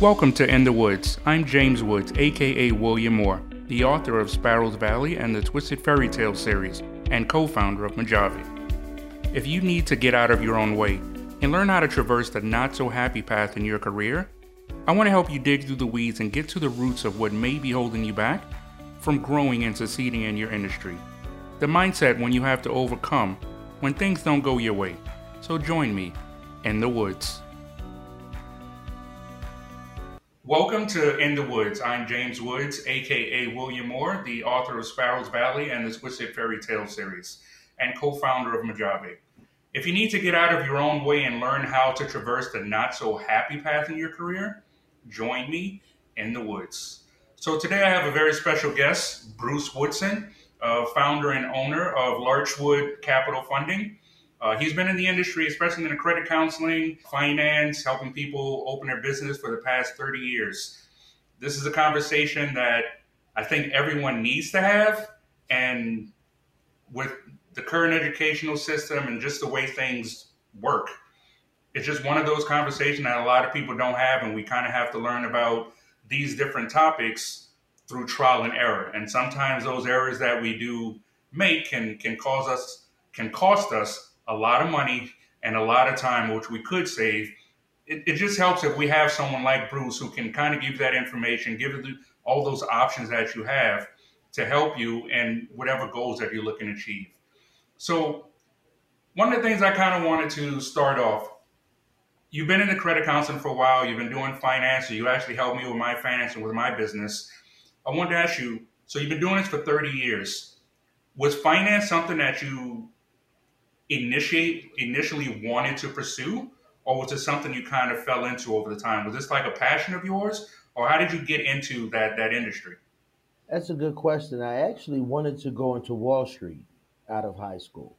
Welcome to In the Woods. I'm James Woods, aka William Moore, the author of Sparrows Valley and the Twisted Fairy Tale series, and co founder of Mojave. If you need to get out of your own way and learn how to traverse the not so happy path in your career, I want to help you dig through the weeds and get to the roots of what may be holding you back from growing and succeeding in your industry. The mindset when you have to overcome when things don't go your way. So join me in the woods. Welcome to In the Woods. I'm James Woods, aka William Moore, the author of Sparrows Valley and the Twisted Fairy Tale series, and co founder of Mojave. If you need to get out of your own way and learn how to traverse the not so happy path in your career, join me in the woods. So today I have a very special guest, Bruce Woodson, uh, founder and owner of Larchwood Capital Funding. Uh, he's been in the industry, especially in credit counseling, finance, helping people open their business for the past 30 years. This is a conversation that I think everyone needs to have. And with the current educational system and just the way things work, it's just one of those conversations that a lot of people don't have. And we kind of have to learn about these different topics through trial and error. And sometimes those errors that we do make can, can cause us, can cost us a lot of money and a lot of time, which we could save. It, it just helps if we have someone like Bruce who can kind of give that information, give you all those options that you have to help you in whatever goals that you're looking to achieve. So, one of the things I kind of wanted to start off you've been in the credit counseling for a while, you've been doing finance, you actually helped me with my finance and with my business. I wanted to ask you so, you've been doing this for 30 years. Was finance something that you initiate initially wanted to pursue, or was it something you kind of fell into over the time? Was this like a passion of yours, or how did you get into that that industry? That's a good question. I actually wanted to go into Wall Street out of high school.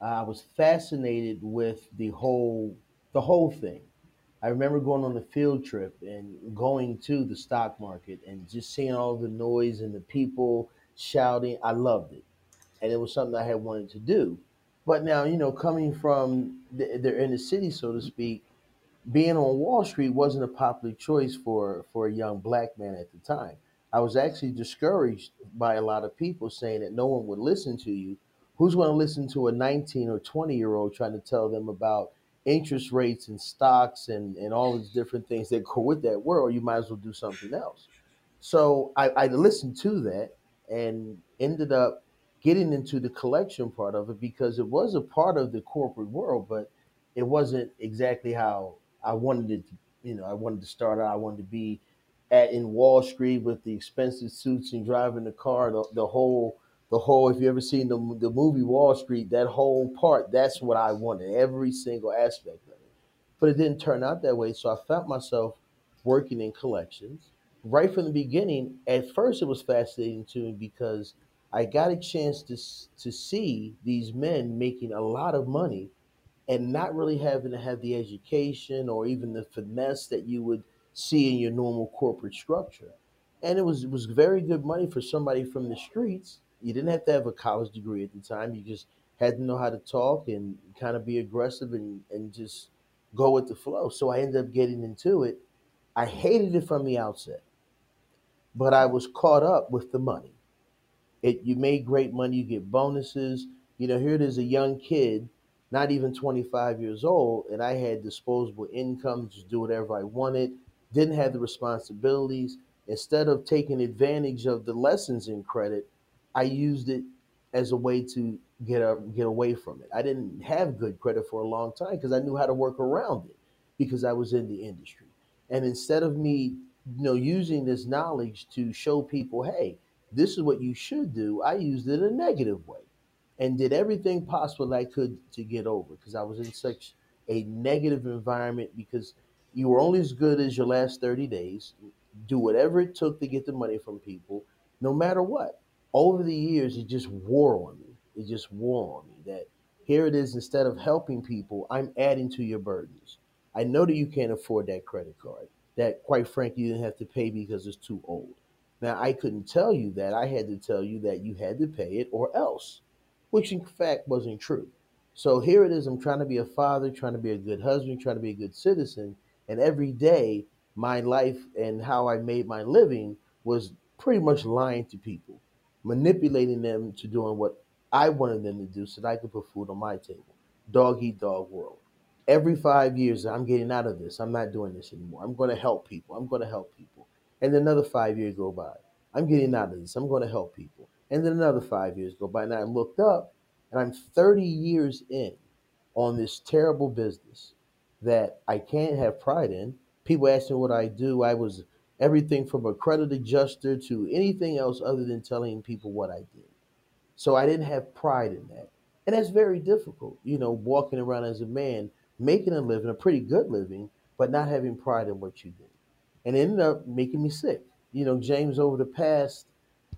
I was fascinated with the whole the whole thing. I remember going on the field trip and going to the stock market and just seeing all the noise and the people shouting. I loved it. And it was something I had wanted to do. But now, you know, coming from the, they're in the city, so to speak, being on Wall Street wasn't a popular choice for for a young black man at the time. I was actually discouraged by a lot of people saying that no one would listen to you. Who's going to listen to a 19 or 20 year old trying to tell them about interest rates and stocks and, and all these different things that go with that world? You might as well do something else. So I, I listened to that and ended up getting into the collection part of it because it was a part of the corporate world, but it wasn't exactly how I wanted it. To, you know, I wanted to start out. I wanted to be at in Wall Street with the expensive suits and driving the car. The, the whole, the whole. If you ever seen the the movie Wall Street, that whole part. That's what I wanted. Every single aspect of it. But it didn't turn out that way. So I found myself working in collections right from the beginning. At first, it was fascinating to me because I got a chance to to see these men making a lot of money and not really having to have the education or even the finesse that you would see in your normal corporate structure. And it was it was very good money for somebody from the streets. You didn't have to have a college degree at the time. You just had to know how to talk and kind of be aggressive and, and just go with the flow. So I ended up getting into it. I hated it from the outset, but I was caught up with the money. It you made great money, you get bonuses. You know, here it is a young kid, not even 25 years old, and I had disposable income, just do whatever I wanted, didn't have the responsibilities. Instead of taking advantage of the lessons in credit, I used it as a way to get a, get away from it. I didn't have good credit for a long time because I knew how to work around it because I was in the industry. And instead of me, you know, using this knowledge to show people, hey, this is what you should do. I used it a negative way and did everything possible I could to get over because I was in such a negative environment because you were only as good as your last 30 days. Do whatever it took to get the money from people, no matter what. Over the years, it just wore on me. It just wore on me that here it is, instead of helping people, I'm adding to your burdens. I know that you can't afford that credit card, that quite frankly, you didn't have to pay because it's too old. Now, I couldn't tell you that. I had to tell you that you had to pay it or else, which in fact wasn't true. So here it is. I'm trying to be a father, trying to be a good husband, trying to be a good citizen. And every day my life and how I made my living was pretty much lying to people, manipulating them to doing what I wanted them to do so that I could put food on my table. Dog eat dog world. Every five years, I'm getting out of this. I'm not doing this anymore. I'm going to help people. I'm going to help people. And another five years go by. I'm getting out of this. I'm going to help people. And then another five years go by. And I looked up and I'm 30 years in on this terrible business that I can't have pride in. People ask me what I do. I was everything from a credit adjuster to anything else other than telling people what I did. So I didn't have pride in that. And that's very difficult, you know, walking around as a man, making a living, a pretty good living, but not having pride in what you do. And ended up making me sick. You know, James, over the past,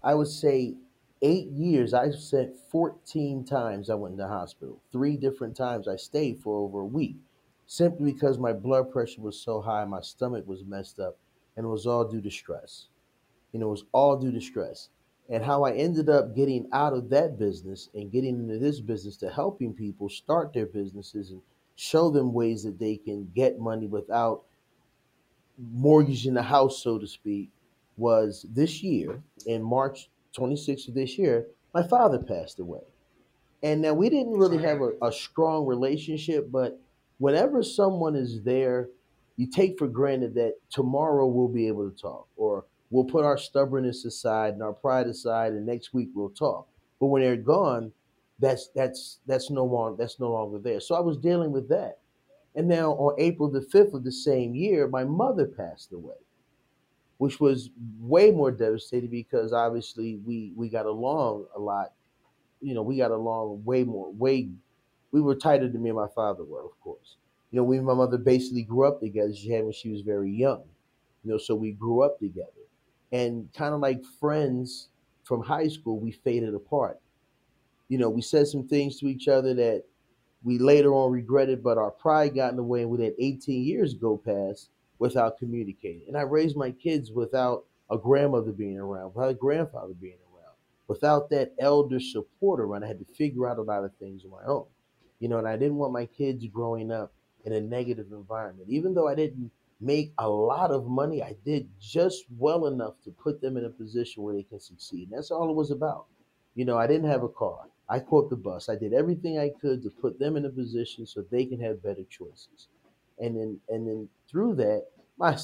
I would say eight years, I spent 14 times I went in the hospital. Three different times I stayed for over a week simply because my blood pressure was so high, my stomach was messed up, and it was all due to stress. You know, it was all due to stress. And how I ended up getting out of that business and getting into this business to helping people start their businesses and show them ways that they can get money without mortgaging the house, so to speak, was this year in March 26th of this year, my father passed away. And now we didn't really have a, a strong relationship, but whenever someone is there, you take for granted that tomorrow we'll be able to talk, or we'll put our stubbornness aside and our pride aside, and next week we'll talk. But when they're gone, that's that's that's no longer that's no longer there. So I was dealing with that. And now on April the 5th of the same year, my mother passed away, which was way more devastating because obviously we we got along a lot. You know, we got along way more, way we were tighter than me and my father were, of course. You know, we and my mother basically grew up together. She had when she was very young. You know, so we grew up together. And kind of like friends from high school, we faded apart. You know, we said some things to each other that we later on regretted, but our pride got in the way and we let 18 years go past without communicating. And I raised my kids without a grandmother being around, without a grandfather being around, without that elder support around. I had to figure out a lot of things on my own you know, and I didn't want my kids growing up in a negative environment. Even though I didn't make a lot of money, I did just well enough to put them in a position where they can succeed. And that's all it was about. You know, I didn't have a car. I caught the bus. I did everything I could to put them in a position so they can have better choices. And then and then through that, my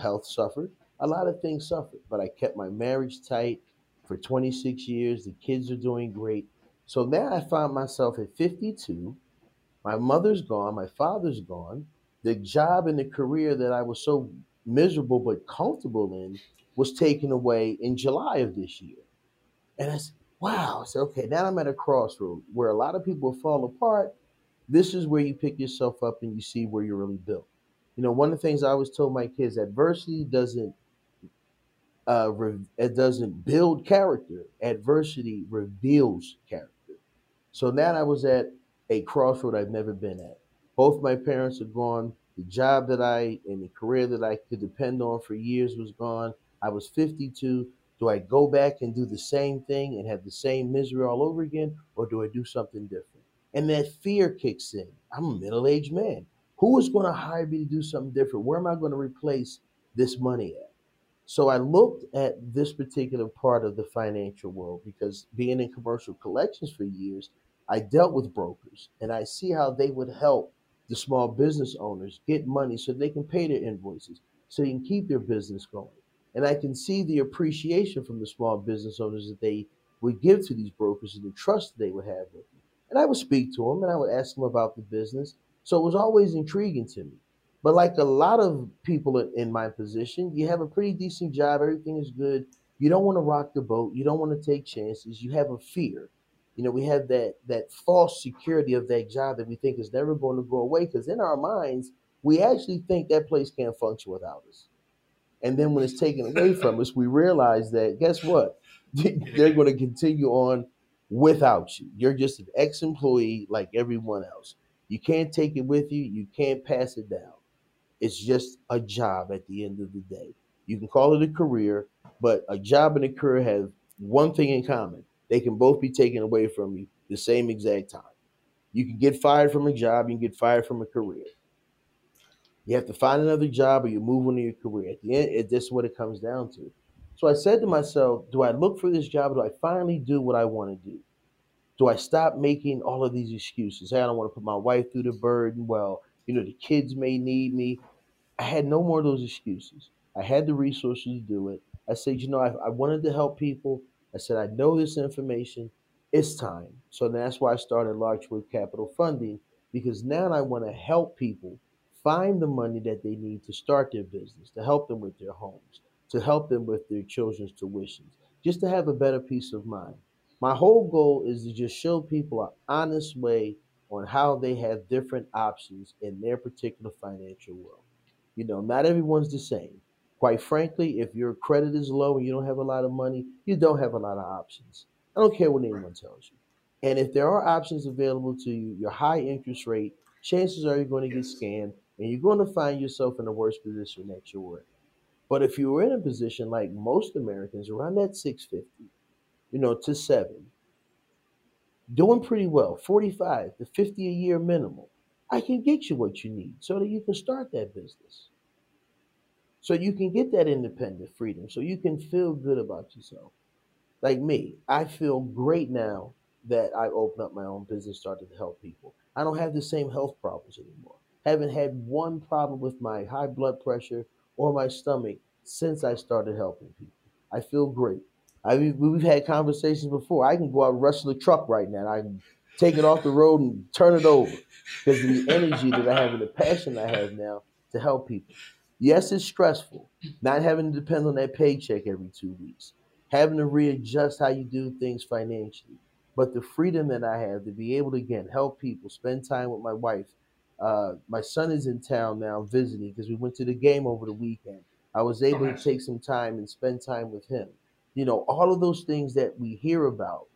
health suffered. A lot of things suffered, but I kept my marriage tight for 26 years. The kids are doing great. So now I found myself at 52 my mother's gone, my father's gone. The job and the career that I was so miserable but comfortable in was taken away in July of this year. And I said, wow. so okay, now I'm at a crossroad where a lot of people fall apart. This is where you pick yourself up and you see where you're really built. You know, one of the things I always told my kids, adversity doesn't uh, re- it doesn't build character. Adversity reveals character. So now I was at a crossroad I've never been at. Both my parents are gone. The job that I and the career that I could depend on for years was gone. I was 52. Do I go back and do the same thing and have the same misery all over again, or do I do something different? And that fear kicks in. I'm a middle aged man. Who is going to hire me to do something different? Where am I going to replace this money at? So I looked at this particular part of the financial world because being in commercial collections for years, I dealt with brokers and I see how they would help the small business owners get money so they can pay their invoices, so they can keep their business going. And I can see the appreciation from the small business owners that they would give to these brokers and the trust they would have with them. And I would speak to them and I would ask them about the business. So it was always intriguing to me. But like a lot of people in my position, you have a pretty decent job, everything is good. You don't want to rock the boat, you don't want to take chances, you have a fear you know, we have that that false security of that job that we think is never going to go away because in our minds, we actually think that place can't function without us. And then when it's taken away from us, we realize that guess what? They're going to continue on without you. You're just an ex-employee like everyone else. You can't take it with you, you can't pass it down. It's just a job at the end of the day. You can call it a career, but a job and a career have one thing in common they can both be taken away from you the same exact time. You can get fired from a job, you can get fired from a career. You have to find another job or you move on in your career. At the end, it, this is what it comes down to. So I said to myself, do I look for this job? Do I finally do what I want to do? Do I stop making all of these excuses? Hey, I don't want to put my wife through the burden. Well, you know, the kids may need me. I had no more of those excuses. I had the resources to do it. I said, you know, I, I wanted to help people. I said, I know this information. It's time. So that's why I started Larchwood Capital Funding because now I want to help people find the money that they need to start their business, to help them with their homes, to help them with their children's tuitions, just to have a better peace of mind. My whole goal is to just show people an honest way on how they have different options in their particular financial world. You know, not everyone's the same. Quite frankly, if your credit is low and you don't have a lot of money, you don't have a lot of options. I don't care what anyone tells you. And if there are options available to you, your high interest rate, chances are you're going to get scammed and you're going to find yourself in a worse position that you were in. But if you were in a position like most Americans, around that 650, you know, to seven, doing pretty well, 45 to 50 a year minimum, I can get you what you need so that you can start that business. So you can get that independent freedom, so you can feel good about yourself. Like me, I feel great now that I opened up my own business, started to help people. I don't have the same health problems anymore. Haven't had one problem with my high blood pressure or my stomach since I started helping people. I feel great. I mean, we've had conversations before. I can go out and wrestle a truck right now. I can take it off the road and turn it over because the energy that I have and the passion I have now to help people. Yes, it's stressful not having to depend on that paycheck every two weeks, having to readjust how you do things financially. But the freedom that I have to be able to again help people, spend time with my wife. Uh, my son is in town now visiting because we went to the game over the weekend. I was able to take some time and spend time with him. You know, all of those things that we hear about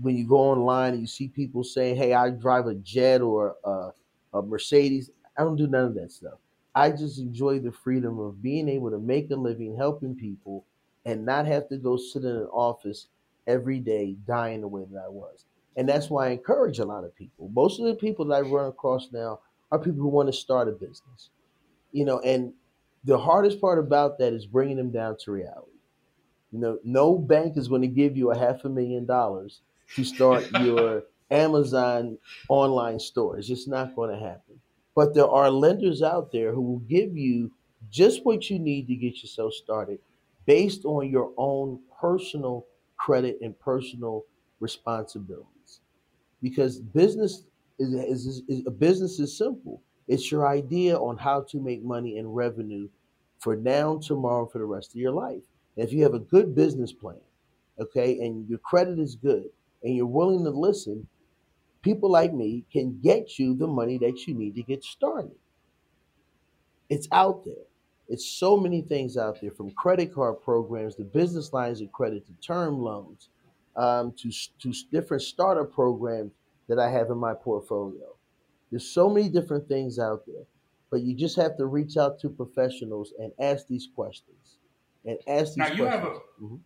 when you go online and you see people saying, "Hey, I drive a jet or a, a Mercedes." I don't do none of that stuff. I just enjoy the freedom of being able to make a living helping people and not have to go sit in an office every day dying the way that I was. And that's why I encourage a lot of people. Most of the people that I run across now are people who want to start a business. You know, and the hardest part about that is bringing them down to reality. You know, no bank is going to give you a half a million dollars to start your Amazon online store. It's just not going to happen. But there are lenders out there who will give you just what you need to get yourself started based on your own personal credit and personal responsibilities. Because business is, is, is a business is simple. It's your idea on how to make money and revenue for now, tomorrow, for the rest of your life. And if you have a good business plan, okay, and your credit is good, and you're willing to listen, people like me can get you the money that you need to get started. It's out there. It's so many things out there from credit card programs to business lines of credit to term loans um, to, to different starter programs that I have in my portfolio. There's so many different things out there, but you just have to reach out to professionals and ask these questions. And ask these now you questions. have a mm-hmm.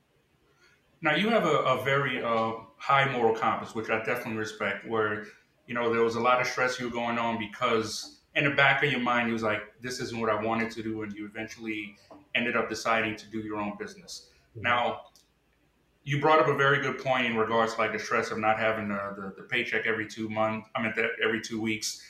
now you have a, a very uh, high moral compass, which I definitely respect. Where you know there was a lot of stress you were going on because in the back of your mind, you was like, this isn't what I wanted to do. And you eventually ended up deciding to do your own business. Mm-hmm. Now, you brought up a very good point in regards to like the stress of not having the, the, the paycheck every two months, I mean, that every two weeks.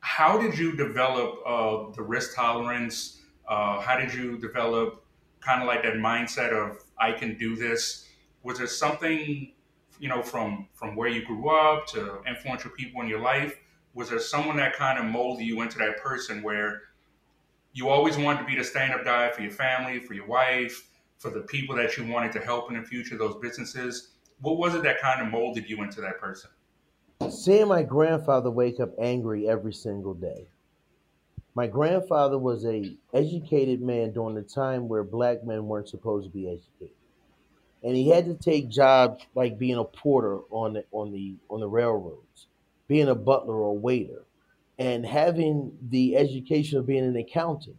How did you develop uh, the risk tolerance? Uh, how did you develop kind of like that mindset of I can do this? Was there something, you know, from from where you grew up to influential people in your life was there someone that kind of molded you into that person where you always wanted to be the stand-up guy for your family, for your wife, for the people that you wanted to help in the future, those businesses? What was it that kind of molded you into that person? Seeing my grandfather wake up angry every single day. My grandfather was a educated man during the time where black men weren't supposed to be educated. And he had to take jobs like being a porter on the on the on the railroads being a butler or waiter and having the education of being an accountant,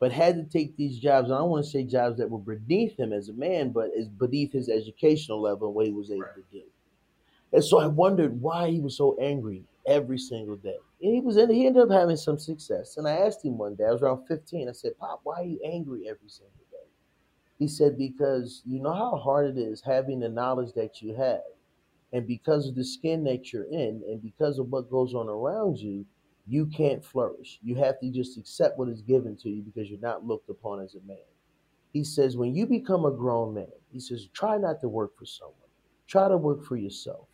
but had to take these jobs. I don't want to say jobs that were beneath him as a man, but is beneath his educational level and what he was able right. to do. And so I wondered why he was so angry every single day. And he was in, he ended up having some success. And I asked him one day, I was around 15. I said, Pop, why are you angry every single day? He said, Because you know how hard it is having the knowledge that you have. And because of the skin that you're in, and because of what goes on around you, you can't flourish. You have to just accept what is given to you because you're not looked upon as a man. He says, when you become a grown man, he says, try not to work for someone. Try to work for yourself.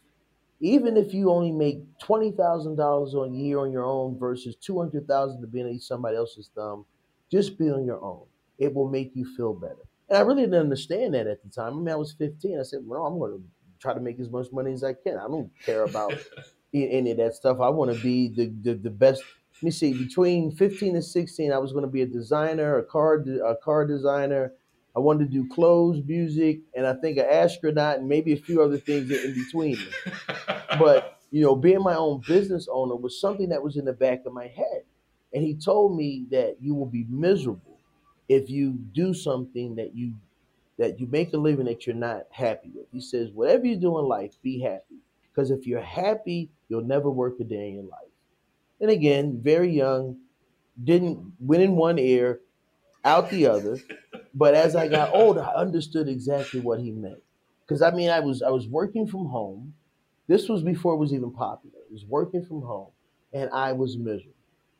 Even if you only make twenty thousand dollars a year on your own versus two hundred thousand to be underneath somebody else's thumb, just be on your own. It will make you feel better. And I really didn't understand that at the time. I mean, I was 15. I said, well, I'm going to try to make as much money as I can. I don't care about any of that stuff. I want to be the, the, the best. Let me see. Between 15 and 16, I was going to be a designer, a car a car designer. I wanted to do clothes, music, and I think an astronaut, and maybe a few other things in between. but you know, being my own business owner was something that was in the back of my head. And he told me that you will be miserable if you do something that you that you make a living that you're not happy with. He says, whatever you do in life, be happy. Because if you're happy, you'll never work a day in your life. And again, very young, didn't went in one ear, out the other. But as I got older, I understood exactly what he meant. Because I mean, I was I was working from home. This was before it was even popular. I was working from home, and I was miserable.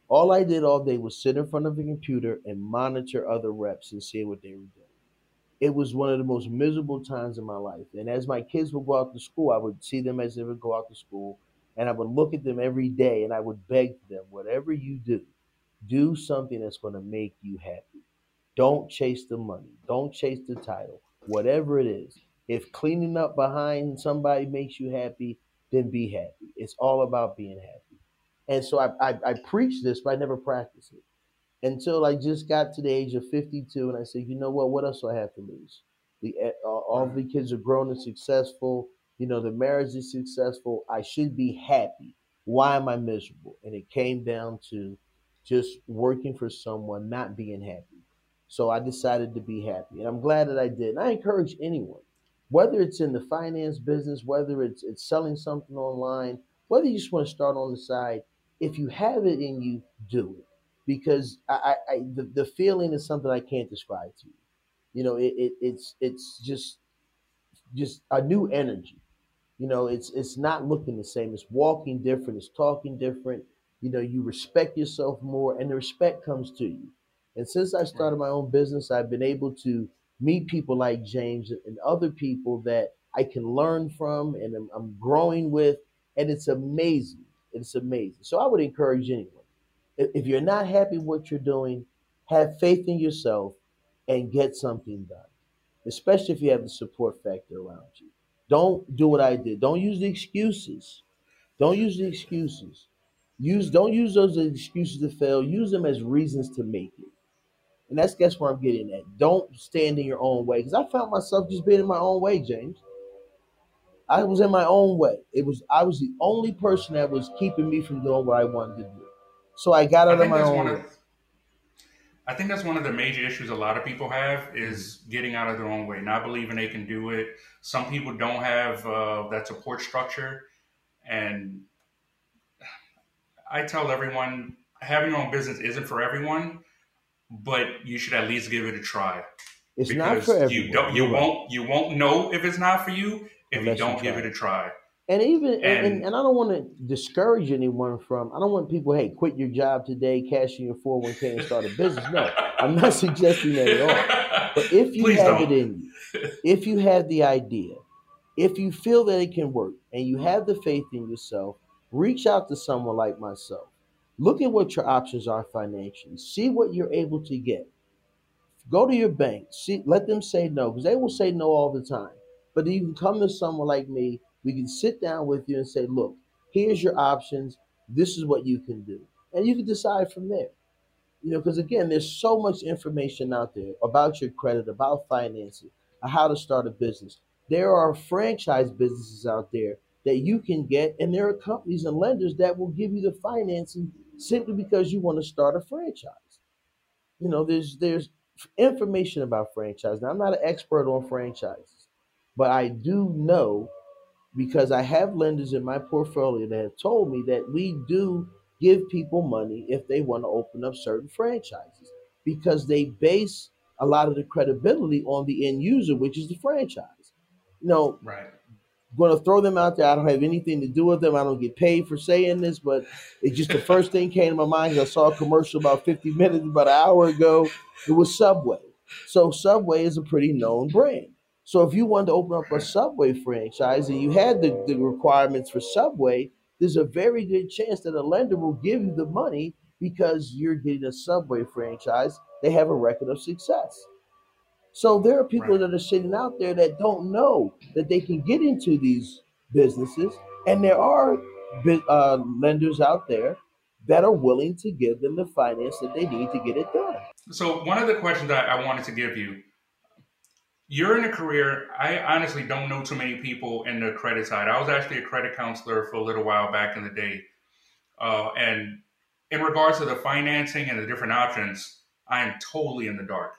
All I did all day was sit in front of a computer and monitor other reps and see what they were doing it was one of the most miserable times in my life. And as my kids would go out to school, I would see them as they would go out to school, and I would look at them every day and I would beg them, whatever you do, do something that's going to make you happy. Don't chase the money. Don't chase the title. Whatever it is. If cleaning up behind somebody makes you happy, then be happy. It's all about being happy. And so I, I, I preach this, but I never practice it until I just got to the age of 52, and I said, you know what? What else do I have to lose? The eh, all the kids are grown and successful. You know, the marriage is successful. I should be happy. Why am I miserable? And it came down to just working for someone, not being happy. So I decided to be happy, and I'm glad that I did. And I encourage anyone, whether it's in the finance business, whether it's it's selling something online, whether you just want to start on the side, if you have it in you, do it because I, I, the, the feeling is something I can't describe to you. You know, it, it it's it's just just a new energy. You know, it's it's not looking the same. It's walking different. It's talking different. You know, you respect yourself more, and the respect comes to you. And since I started my own business, I've been able to meet people like James and other people that I can learn from, and I'm, I'm growing with, and it's amazing. It's amazing. So I would encourage anyone if you're not happy with what you're doing, have faith in yourself and get something done, especially if you have the support factor around you. Don't do what I did. Don't use the excuses. Don't use the excuses. Use don't use those excuses to fail. Use them as reasons to make it. And that's guess where I'm getting at. Don't stand in your own way. Because I found myself just being in my own way, James. I was in my own way. It was I was the only person that was keeping me from doing what I wanted to do. So I got out I of my own. Of, I think that's one of the major issues a lot of people have is getting out of their own way, not believing they can do it. Some people don't have uh, that support structure, and I tell everyone having your own business isn't for everyone, but you should at least give it a try. It's not for everyone. You don't. You won't. You won't know if it's not for you if Unless you don't you give it a try. And even and, and, and, I don't want to discourage anyone from I don't want people, hey, quit your job today, cash in your 401k and start a business. No, I'm not suggesting that at all. But if you Please have don't. it in you, if you have the idea, if you feel that it can work and you have the faith in yourself, reach out to someone like myself. Look at what your options are financially. See what you're able to get. Go to your bank. See, let them say no, because they will say no all the time. But you can come to someone like me we can sit down with you and say, look, here's your options. This is what you can do. And you can decide from there. You know, because again, there's so much information out there about your credit, about finances, how to start a business. There are franchise businesses out there that you can get, and there are companies and lenders that will give you the financing simply because you want to start a franchise. You know, there's there's information about franchise. Now, I'm not an expert on franchises, but I do know because I have lenders in my portfolio that have told me that we do give people money if they want to open up certain franchises because they base a lot of the credibility on the end user, which is the franchise. You know, Right. going to throw them out there. I don't have anything to do with them. I don't get paid for saying this, but it's just the first thing came to my mind. I saw a commercial about 50 minutes, about an hour ago. It was Subway. So Subway is a pretty known brand. So if you wanted to open up a Subway franchise and you had the, the requirements for Subway, there's a very good chance that a lender will give you the money because you're getting a Subway franchise. They have a record of success. So there are people Right. that are sitting out there that don't know that they can get into these businesses, and there are uh, lenders out there that are willing to give them the finance that they need to get it done. So one of the questions I, I wanted to give you, you're in a career. I honestly don't know too many people in the credit side. I was actually a credit counselor for a little while back in the day, uh, and in regards to the financing and the different options, I am totally in the dark.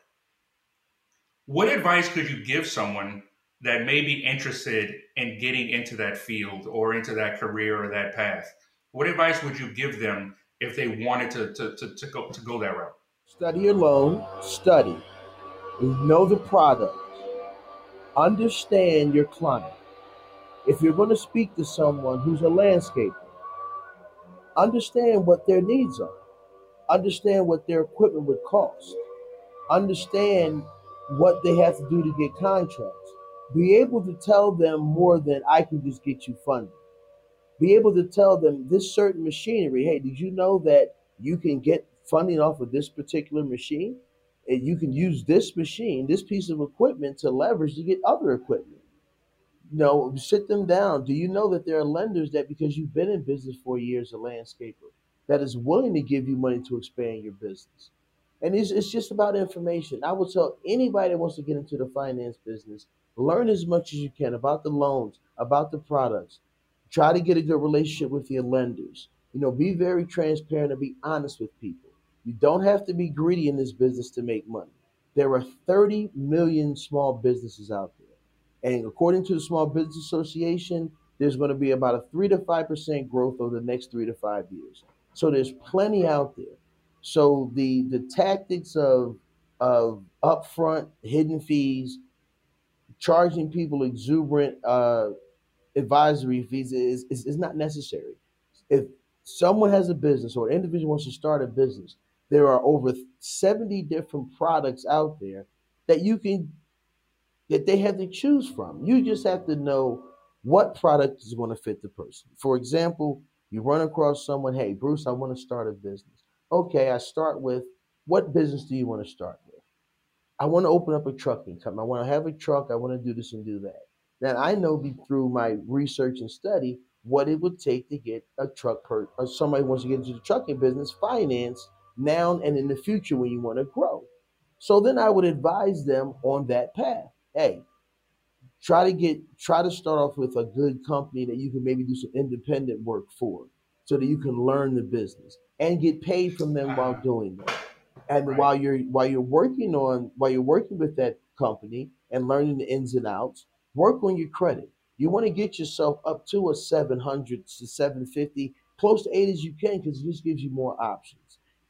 What advice could you give someone that may be interested in getting into that field or into that career or that path? What advice would you give them if they wanted to, to, to, to go to go that route? Study your loan, study, know the product, understand your client. If you're going to speak to someone who's a landscaper, understand what their needs are, understand what their equipment would cost, understand what they have to do to get contracts, be able to tell them more than I can just get you funding. Be able to tell them this certain machinery, hey, did you know that you can get funding off of this particular machine? And you can use this machine, this piece of equipment to leverage to get other equipment. Know, sit them down. Do you know that there are lenders that because you've been in business for years, a landscaper, that is willing to give you money to expand your business? And it's, it's just about information. I would tell anybody that wants to get into the finance business, learn as much as you can about the loans, about the products. Try to get a good relationship with your lenders. You know, be very transparent and be honest with people. You don't have to be greedy in this business to make money. There are 30 million small businesses out there. And according to the Small Business Association, there's going to be about a 3 to 5% growth over the next 3 to 5 years. So there's plenty out there. So the the tactics of of upfront hidden fees, charging people exuberant uh, advisory fees is, is is not necessary. If someone has a business or an individual wants to start a business, there are over 70 different products out there that you can that they have to choose from. You just have to know what product is going to fit the person. For example, you run across someone, hey, Bruce, I want to start a business. Okay, I start with what business do you want to start with? I want to open up a trucking company. I want to have a truck. I want to do this and do that. Now I know through my research and study what it would take to get a truck per or somebody wants to get into the trucking business finance now and in the future when you want to grow. So then I would advise them on that path. Hey, try to get try to start off with a good company that you can maybe do some independent work for so that you can learn the business and get paid from them while Ah. doing that and Right. while you're while you're working on while you're working with that company and learning the ins and outs work on your credit you want to get yourself up to a 700 to 750 close to 8 as you can because it just gives you more options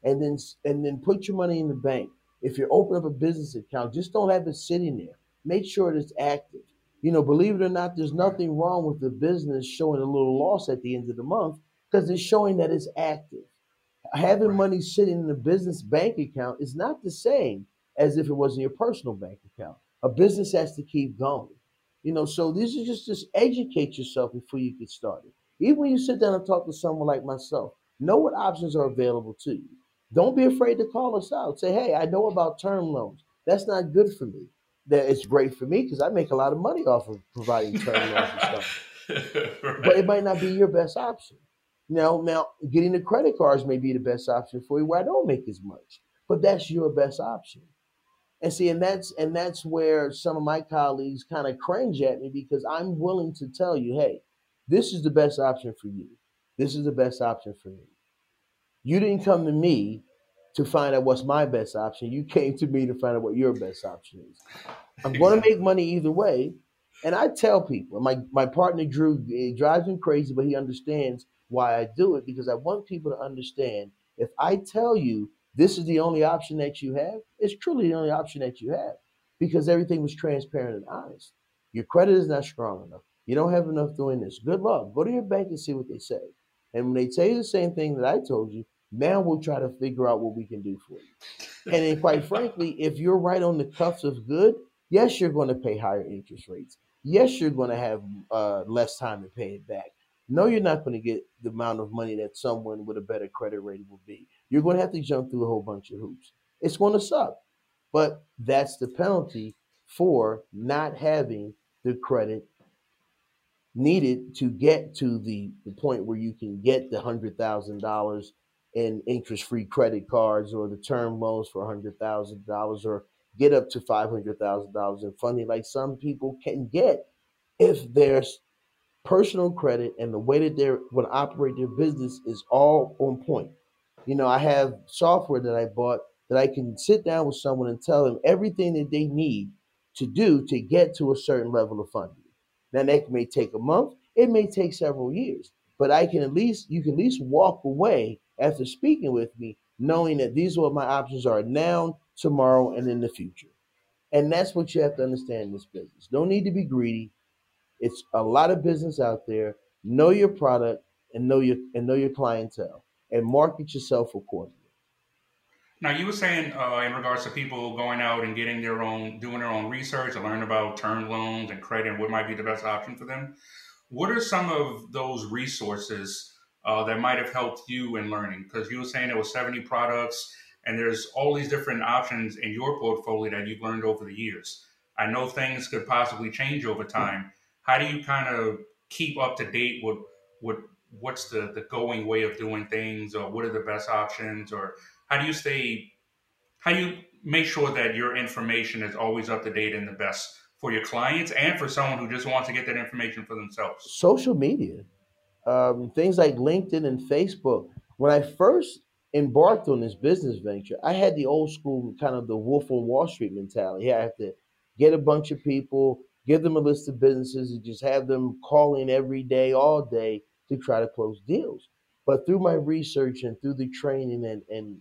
and then and then put your money in the bank if you open up a business account just don't have it sitting there make sure it's active you know believe it or not there's nothing wrong with the business showing a little loss at the end of the month because it's showing that it's active having Right. money sitting in a business bank account is not the same as if it was in your personal bank account. A business has to keep going. You know, so this is just just educate yourself before you get started. Even when you sit down and talk to someone like myself, know what options are available to you. Don't be afraid to call us out. Say, hey, I know about term loans. That's not good for me. That it's great for me because I make a lot of money off of providing term loans and stuff but it might not be your best option. Now, now getting the credit cards may be the best option for you where I don't make as much, but that's your best option. And see, and that's and that's where some of my colleagues kind of cringe at me because I'm willing to tell you, hey, this is the best option for you. This is the best option for me. You didn't come to me to find out what's my best option. You came to me to find out what your best option is. I'm going to make money either way. And I tell people, my, my partner Drew, it drives him crazy, but he understands why I do it because I want people to understand if I tell you this is the only option that you have, it's truly the only option that you have because everything was transparent and honest. Your credit is not strong enough. You don't have enough doing this. Good luck. Go to your bank and see what they say. And when they tell you the same thing that I told you, now we'll try to figure out what we can do for you. And then, quite frankly, if you're right on the cuffs of good, yes, you're going to pay higher interest rates. Yes, you're going to have uh, less time to pay it back. No, you're not going to get the amount of money that someone with a better credit rating will be. You're going to have to jump through a whole bunch of hoops. It's going to suck, but that's the penalty for not having the credit needed to get to the, the point where you can get the hundred thousand dollars in interest-free credit cards or the term loans for hundred thousand dollars or get up to five hundred thousand dollars in funding like some people can get if there's personal credit and the way that they're going to operate their business is all on point. You know, I have software that I bought that I can sit down with someone and tell them everything that they need to do to get to a certain level of funding. Now that may take a month, it may take several years, but I can at least you can at least walk away after speaking with me knowing that these are what my options are now, tomorrow, and in the future. And that's what you have to understand in this business. Don't need to be greedy. It's a lot of business out there. Know your product and know your and know your clientele and market yourself accordingly. Now, you were saying uh, in regards to people going out and getting their own, doing their own research to learn about term loans and credit and what might be the best option for them. What are some of those resources uh, that might have helped you in learning? Because you were saying there were 70 products and there's all these different options in your portfolio that you've learned over the years. I know things could possibly change over time. How do you kind of keep up to date with, with what's the, the going way of doing things or what are the best options or how do you stay how do you make sure that your information is always up to date and the best for your clients and for someone who just wants to get that information for themselves social media um, things like linkedin and facebook. When i first embarked on this business venture i had the old school kind of the wolf on wall street mentality. I have to get a bunch of people give them a list of businesses and just have them calling every day all day to try to close deals. But through my research and through the training and, and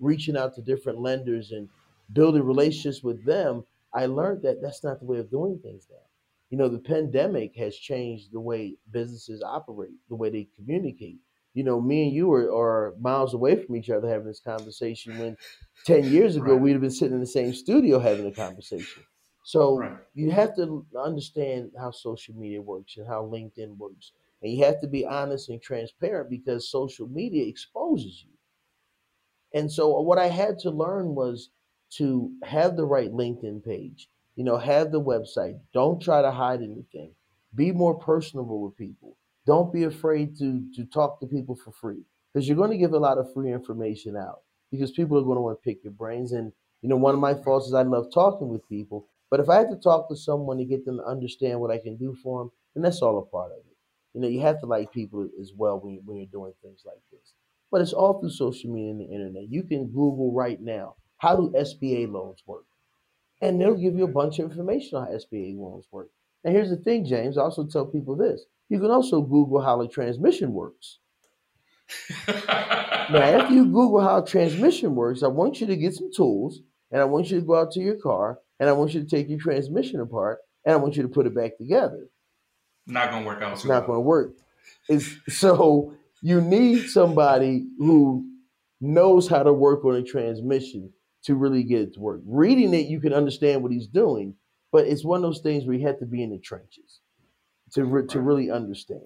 reaching out to different lenders and building relationships with them, I learned that that's not the way of doing things now. You know, the pandemic has changed the way businesses operate, the way they communicate. You know, me and you are, are miles away from each other having this conversation when 10 years ago right. we'd have been sitting in the same studio having a conversation. So right. you have to understand how social media works and how LinkedIn works. And you have to be honest and transparent because social media exposes you. And so what I had to learn was to have the right LinkedIn page, you know, have the website. Don't try to hide anything. Be more personable with people. Don't be afraid to to talk to people for free because you're going to give a lot of free information out because people are going to want to pick your brains. And you know, one of my faults is I love talking with people, but if I have to talk to someone to get them to understand what I can do for them, then that's all a part of it. You know, you have to like people as well when, you, when you're doing things like this but it's all through social media and the internet. You can Google right now how do SBA loans work, and they'll give you a bunch of information on how SBA loans work. And here's the thing, James. I also tell people this: you can also Google how a transmission works. now, after you Google how a transmission works, I want you to get some tools, and I want you to go out to your car, and I want you to take your transmission apart, and I want you to put it back together. Not gonna work out. It's not gonna work. It's so you need somebody who knows how to work on a transmission to really get it to work. Reading it, you can understand what he's doing, but it's one of those things where you have to be in the trenches to re- to really understand.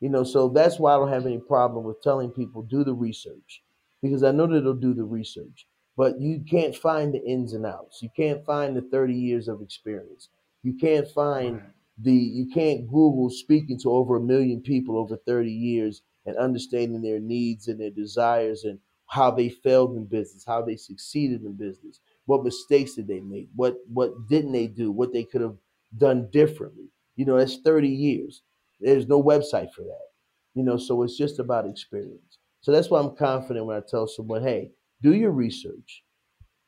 You know, so that's why I don't have any problem with telling people do the research because I know that they'll do the research, but you can't find the ins and outs. You can't find the 30 years of experience. You can't find the you can't Google speaking to over a million people over 30 years and understanding their needs and their desires and how they failed in business, how they succeeded in business, what mistakes did they make, what what didn't they do, what they could have done differently. You know, that's 30 years. There's no website for that. You know, so it's just about experience. So that's why I'm confident when I tell someone, hey, do your research,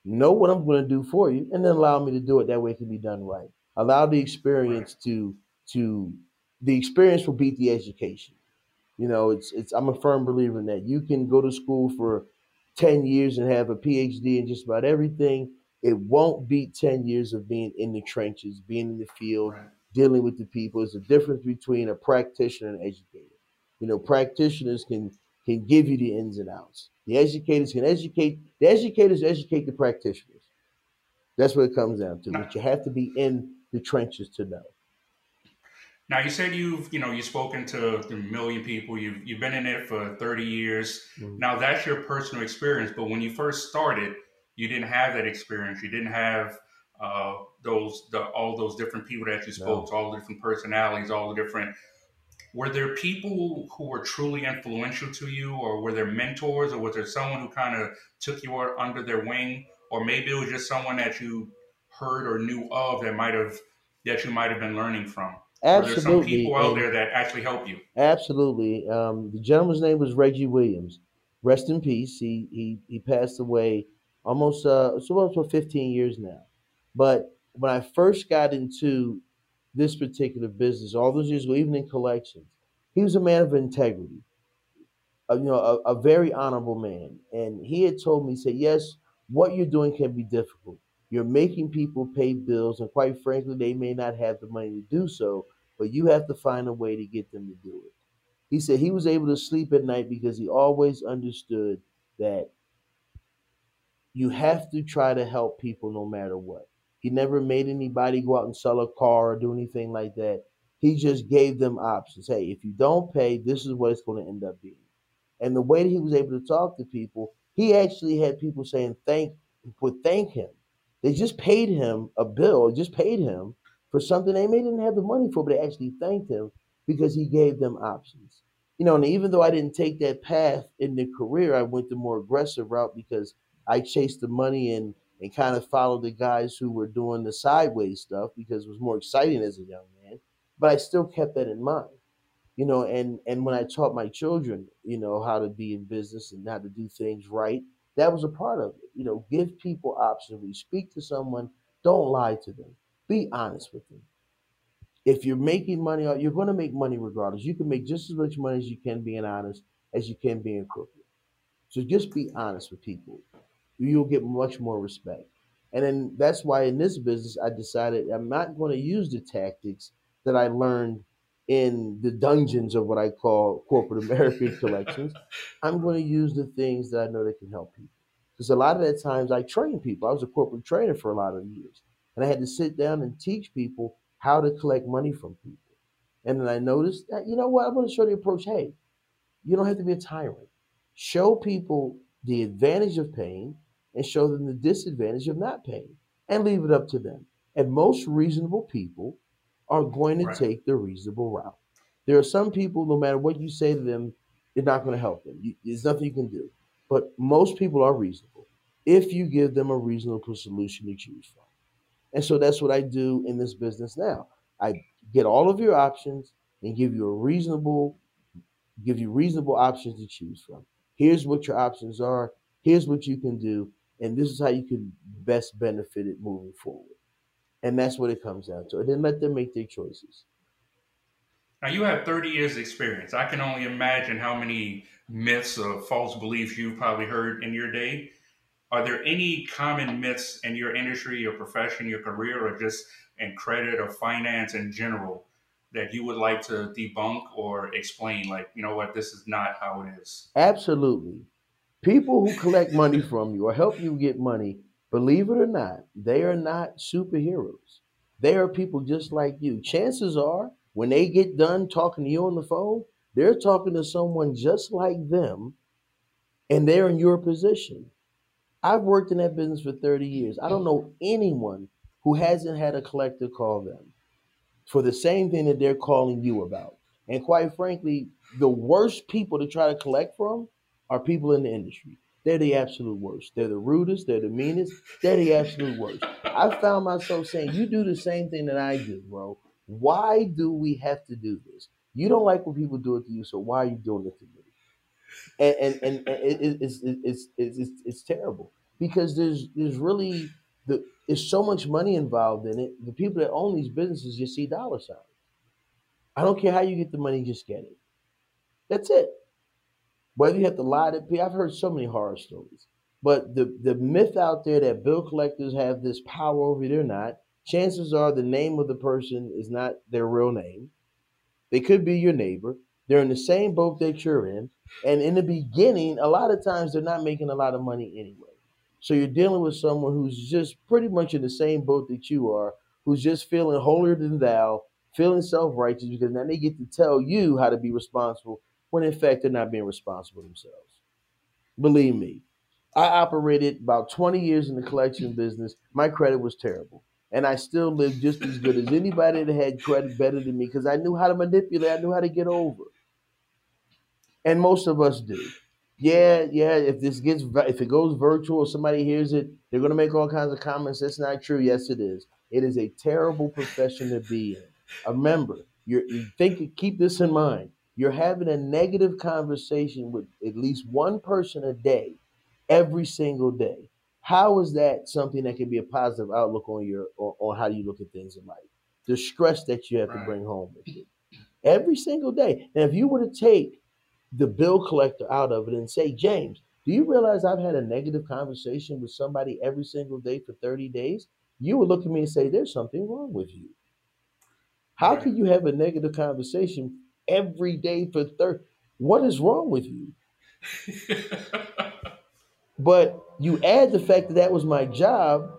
know what I'm going to do for you, and then allow me to do it. That way it can be done right. Allow the experience to to the experience will beat the education. You know, it's it's I'm a firm believer in that. You can go to school for 10 years and have a PhD in just about everything. It won't beat 10 years of being in the trenches, being in the field, Right. dealing with the people. It's a difference between a practitioner and an educator. You know, practitioners can can give you the ins and outs. The educators can educate the educators educate the practitioners. That's what it comes down to. But you have to be in the trenches to know. Now you said you've you know you've spoken to a million people. You've you've been in it for thirty years. Mhm. Now that's your personal experience. But when you first started, you didn't have that experience. You didn't have uh, those the, all those different people that you spoke No. to, all the different personalities, all the different. Were there people who were truly influential to you, or were there mentors, or was there someone who kind of took you under their wing, or maybe it was just someone that you heard or knew of that might have that you might have been learning from? Are there some Absolutely. people out And there that actually help you? Absolutely. Um, the gentleman's name was Reggie Williams. Rest in peace. He he he passed away almost uh it's almost for 15 years now. But when I first got into this particular business, all those years ago, even in collections, he was a man of integrity, a, you know, a, a very honorable man. And he had told me, he said, yes, what you're doing can be difficult. You're making people pay bills, and quite frankly, they may not have the money to do so, but you have to find a way to get them to do it. He said he was able to sleep at night because he always understood that you have to try to help people no matter what. He never made anybody go out and sell a car or do anything like that. He just gave them options. Hey, if you don't pay, this is what it's going to end up being. And the way that he was able to talk to people, he actually had people saying thank would thank him. They just paid him a bill, just paid him for something they may didn't have the money for, but they actually thanked him because he gave them options. You know, and even though I didn't take that path in the career, I went the more aggressive route because I chased the money and and kind of followed the guys who were doing the sideways stuff because it was more exciting as a young man. But I still kept that in mind you know and and when i taught my children you know how to be in business and how to do things right that was a part of it you know give people options. When you speak to someone don't lie to them. Be honest with them. If you're making money uh, you're going to make money regardless. You can make just as much money as you can being honest as you can being crooked. So just be honest with people. You'll get much more respect. And then that's why in this business i decided i'm not going to use the tactics that i learned in the dungeons of what I call corporate American collections, I'm going to use the things that I know that can help people. Because a lot of that times I train people. I was a corporate trainer for a lot of years. And I had to sit down and teach people how to collect money from people. And then I noticed that, you know what, I'm going to show the approach. Hey, you don't have to be a tyrant. Show people the advantage of paying and show them the disadvantage of not paying and leave it up to them. And most reasonable people are going to Right. take the reasonable route. There are some people, no matter what you say to them, you're not going to help them. You, there's nothing you can do. But most people are reasonable if you give them a reasonable solution to choose from. And so that's what I do in this business now. I get all of your options and give you a reasonable, give you reasonable options to choose from. Here's what your options are. Here's what you can do, and this is how you can best benefit it moving forward. And that's what it comes down to. And then let them make their choices. Now you have 30 years experience. I can only imagine how many myths or false beliefs you've probably heard in your day. Are there any common myths in your industry, your profession, your career, or just in credit or finance in general that you would like to debunk or explain? Like, you know what, this is not how it is. Absolutely. People who collect money from you or help you get money, believe it or not, they are not superheroes. They are people just like you. Chances are, when they get done talking to you on the phone, they're talking to someone just like them and they're in your position. I've worked in that business for 30 years. I don't know anyone who hasn't had a collector call them for the same thing that they're calling you about. And quite frankly, the worst people to try to collect from are people in the industry. They're the absolute worst. They're the rudest, they're the meanest, they're the absolute worst. I found myself saying, You do the same thing that I do, bro. Why do we have to do this? You don't like when people do it to you, so why are you doing it to me? And and, and, and it, it- it's, it's, it's, it's, it's terrible because there's there's really the there's so much money involved in it. The people that own these businesses just see dollar signs. I don't care how you get the money, just get it. That's it. Whether you have to lie to people, I've heard so many horror stories. But the, the myth out there that bill collectors have this power over you, they're not. Chances are the name of the person is not their real name. They could be your neighbor. They're in the same boat that you're in. And in the beginning, a lot of times they're not making a lot of money anyway. So you're dealing with someone who's just pretty much in the same boat that you are, who's just feeling holier than thou, feeling self righteous because now they get to tell you how to be responsible when in fact they're not being responsible themselves. Believe me, I operated about 20 years in the collection business. My credit was terrible. And I still lived just as good as anybody that had credit better than me because I knew how to manipulate, I knew how to get over. And most of us do. Yeah, yeah. If this gets if it goes virtual, somebody hears it, they're gonna make all kinds of comments. That's not true. Yes, it is. It is a terrible profession to be in. Remember, you think keep this in mind. You're having a negative conversation with at least one person a day, every single day. How is that something that can be a positive outlook on your on, on how you look at things in life? The stress that you have right. to bring home with you every single day. And if you were to take the bill collector out of it and say, James, do you realize I've had a negative conversation with somebody every single day for 30 days? You would look at me and say, There's something wrong with you. How right. can you have a negative conversation every day for 30? What is wrong with you? but you add the fact that that was my job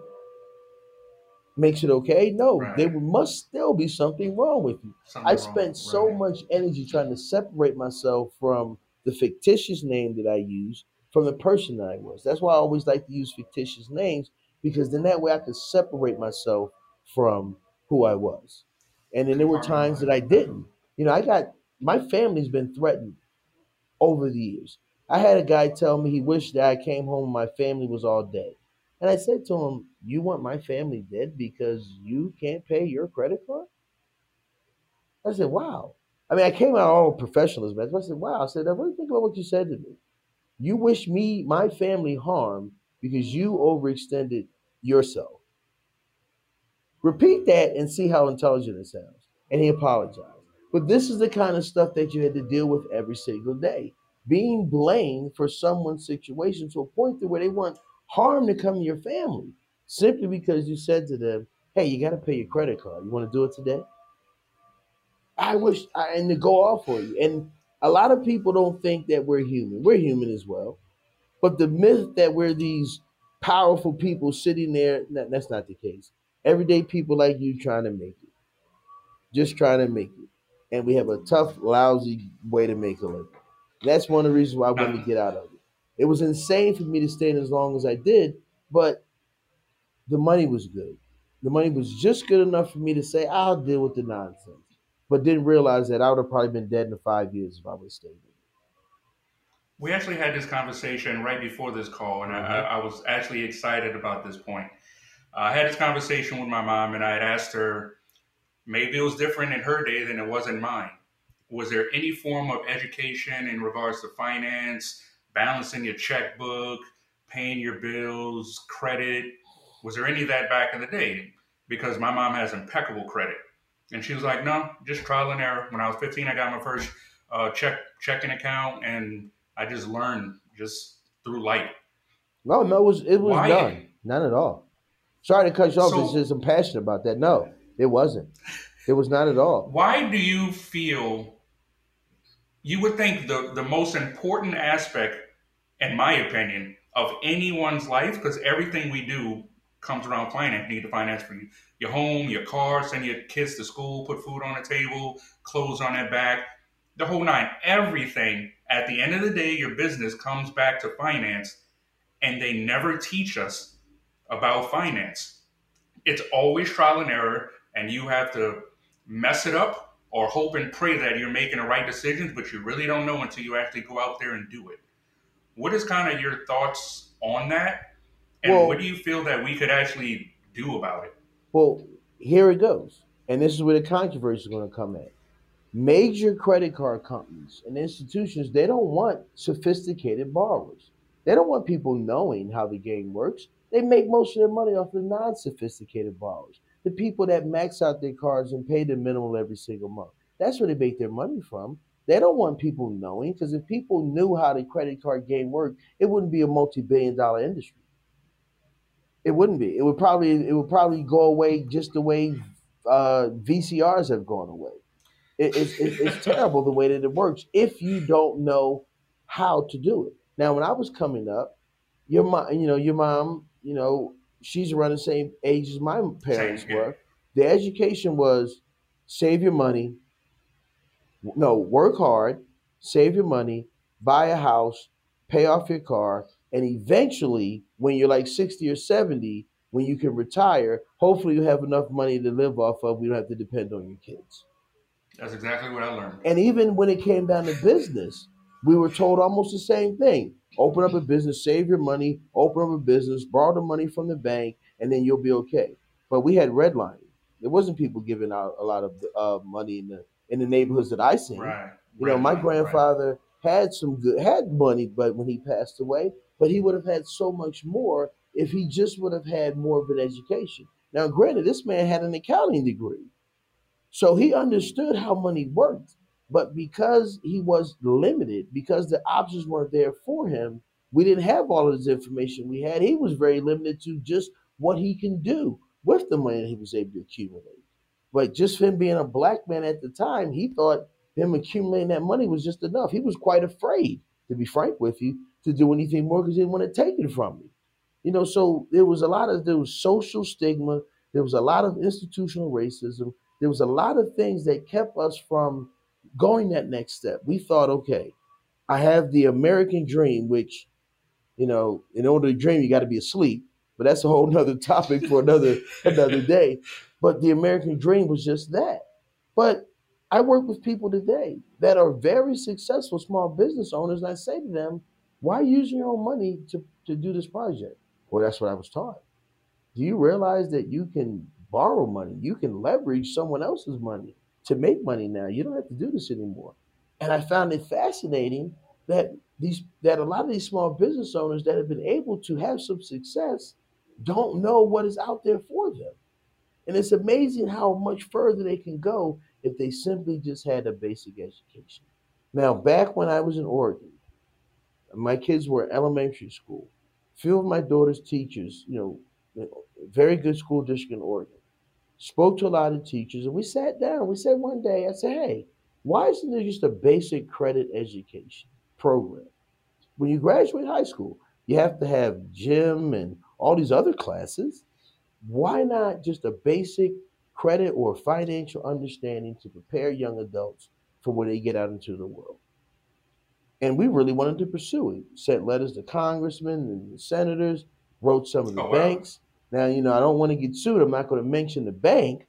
makes it okay. No, right. there must still be something wrong with you. Something I spent so much energy trying to separate myself from the fictitious name that I use from the person that I was. That's why I always like to use fictitious names because then that way I could separate myself from who I was. And then there were times that I didn't. You know, I got my family's been threatened over the years. I had a guy tell me he wished that I came home and my family was all dead. And I said to him, You want my family dead because you can't pay your credit card? I said, Wow. I mean, I came out all professionalism, I said, Wow. I said, I really think about what you said to me. You wish me, my family, harm because you overextended yourself. Repeat that and see how intelligent it sounds. And he apologized. But this is the kind of stuff that you had to deal with every single day. Being blamed for someone's situation to a point to where they want harm to come to your family simply because you said to them, "Hey, you got to pay your credit card. You want to do it today?" I wish, I, and to go off for you. And a lot of people don't think that we're human. We're human as well, but the myth that we're these powerful people sitting there, that's not the case. Everyday people like you trying to make it, just trying to make it, and we have a tough, lousy way to make a living. That's one of the reasons why I wanted to get out of it. It was insane for me to stay in as long as I did, but the money was good. The money was just good enough for me to say, I'll deal with the nonsense. But didn't realize that I would have probably been dead in five years if I would have stayed. We actually had this conversation right before this call, and mm-hmm. I, I, was actually excited about this point. Uh, I had this conversation with my mom, and I had asked her, maybe it was different in her day than it was in mine. Was there any form of education in regards to finance, balancing your checkbook, paying your bills, credit. Was there any of that back in the day? Because my mom has impeccable credit. And she was like, no, just trial and error. When I was 15, I got my first uh, check checking account, and I just learned just through life. No, no, it was it was Why? done. None at all. Sorry to cut you off. So, it's just I'm passionate about that. No, it wasn't. It was not at all. Why do you feel? You would think the the most important aspect in my opinion, of anyone's life because everything we do comes around finance. Need to finance for you, your home, your car, send your kids to school, put food on the table, clothes on their back, the whole nine. Everything at the end of the day, your business comes back to finance, and they never teach us about finance. It's always trial and error, and you have to mess it up or hope and pray that you're making the right decisions, but you really don't know until you actually go out there and do it. What is kind of your thoughts on that? And well, what do you feel that we could actually do about it? Well, here it goes. And this is where the controversy is going to come in. Major credit card companies and institutions, they don't want sophisticated borrowers. They don't want people knowing how the game works. They make most of their money off the non sophisticated borrowers, the people that max out their cards and pay the minimum every single month. That's where they make their money from. They don't want people knowing because if people knew how the credit card game worked, it wouldn't be a multi-billion dollar industry. It wouldn't be. It would probably it would probably go away just the way uh, VCRs have gone away. It, it's terrible the way that it works if you don't know how to do it. Now, when I was coming up, your mom, you know, your mom, you know, she's around the same age as my parents Same, yeah. were. The education was save your money, no, work hard, save your money, buy a house, pay off your car, and eventually, when you're like 60 or 70, when you can retire, hopefully you have enough money to live off of. We don't have to depend on your kids. That's exactly what I learned. And even when it came down to business, we were told almost the same thing. Open up a business, save your money, open up a business, borrow the money from the bank, and then you'll be okay. But we had redlining. There wasn't people giving out a lot of uh, money in the in the neighborhoods that I seen. Right. You know, my Right, right. grandfather had some good had money, but when he passed away, but he would have had so much more if he just would have had more of an education. Now, granted, this man had an accounting degree, so he understood how money worked. But because he was limited, because the options weren't there for him, we didn't have all of this information we had. He was very limited to just what he can do with the money that he was able to accumulate. But just him being a black man at the time, he thought him accumulating that money was just enough. He was quite afraid, to be frank with you, to do anything more because he didn't want to take it from me. You know, so there was a lot of there was social stigma, there was a lot of institutional racism, there was a lot of things that kept us from going that next step. We thought, okay, I have the American dream, which, you know, in order to dream, you got to be asleep. But that's a whole nother topic for another another day. But the American dream was just that. But I work with people today that are very successful small business owners, and I say to them, why use your own money to, to do this project? Well, that's what I was taught. Do you realize that you can borrow money? You can leverage someone else's money to make money now. You don't have to do this anymore. And I found it fascinating that these that a lot of these small business owners that have been able to have some success don't know what is out there for them. And it's amazing how much further they can go if they simply just had a basic education. Now, back when I was in Oregon, my kids were in elementary school. A few of my daughter's teachers, you know, very good school district in Oregon, spoke to a lot of teachers, and we sat down. We said one day, I said, hey, why isn't there just a basic credit education program? When you graduate high school, you have to have gym and all these other classes. Why not just a basic credit or financial understanding to prepare young adults for when they get out into the world? And we really wanted to pursue it. Sent letters to congressmen and senators, wrote some of the Oh, wow. banks. Now, you know, I don't want to get sued. I'm not going to mention the bank,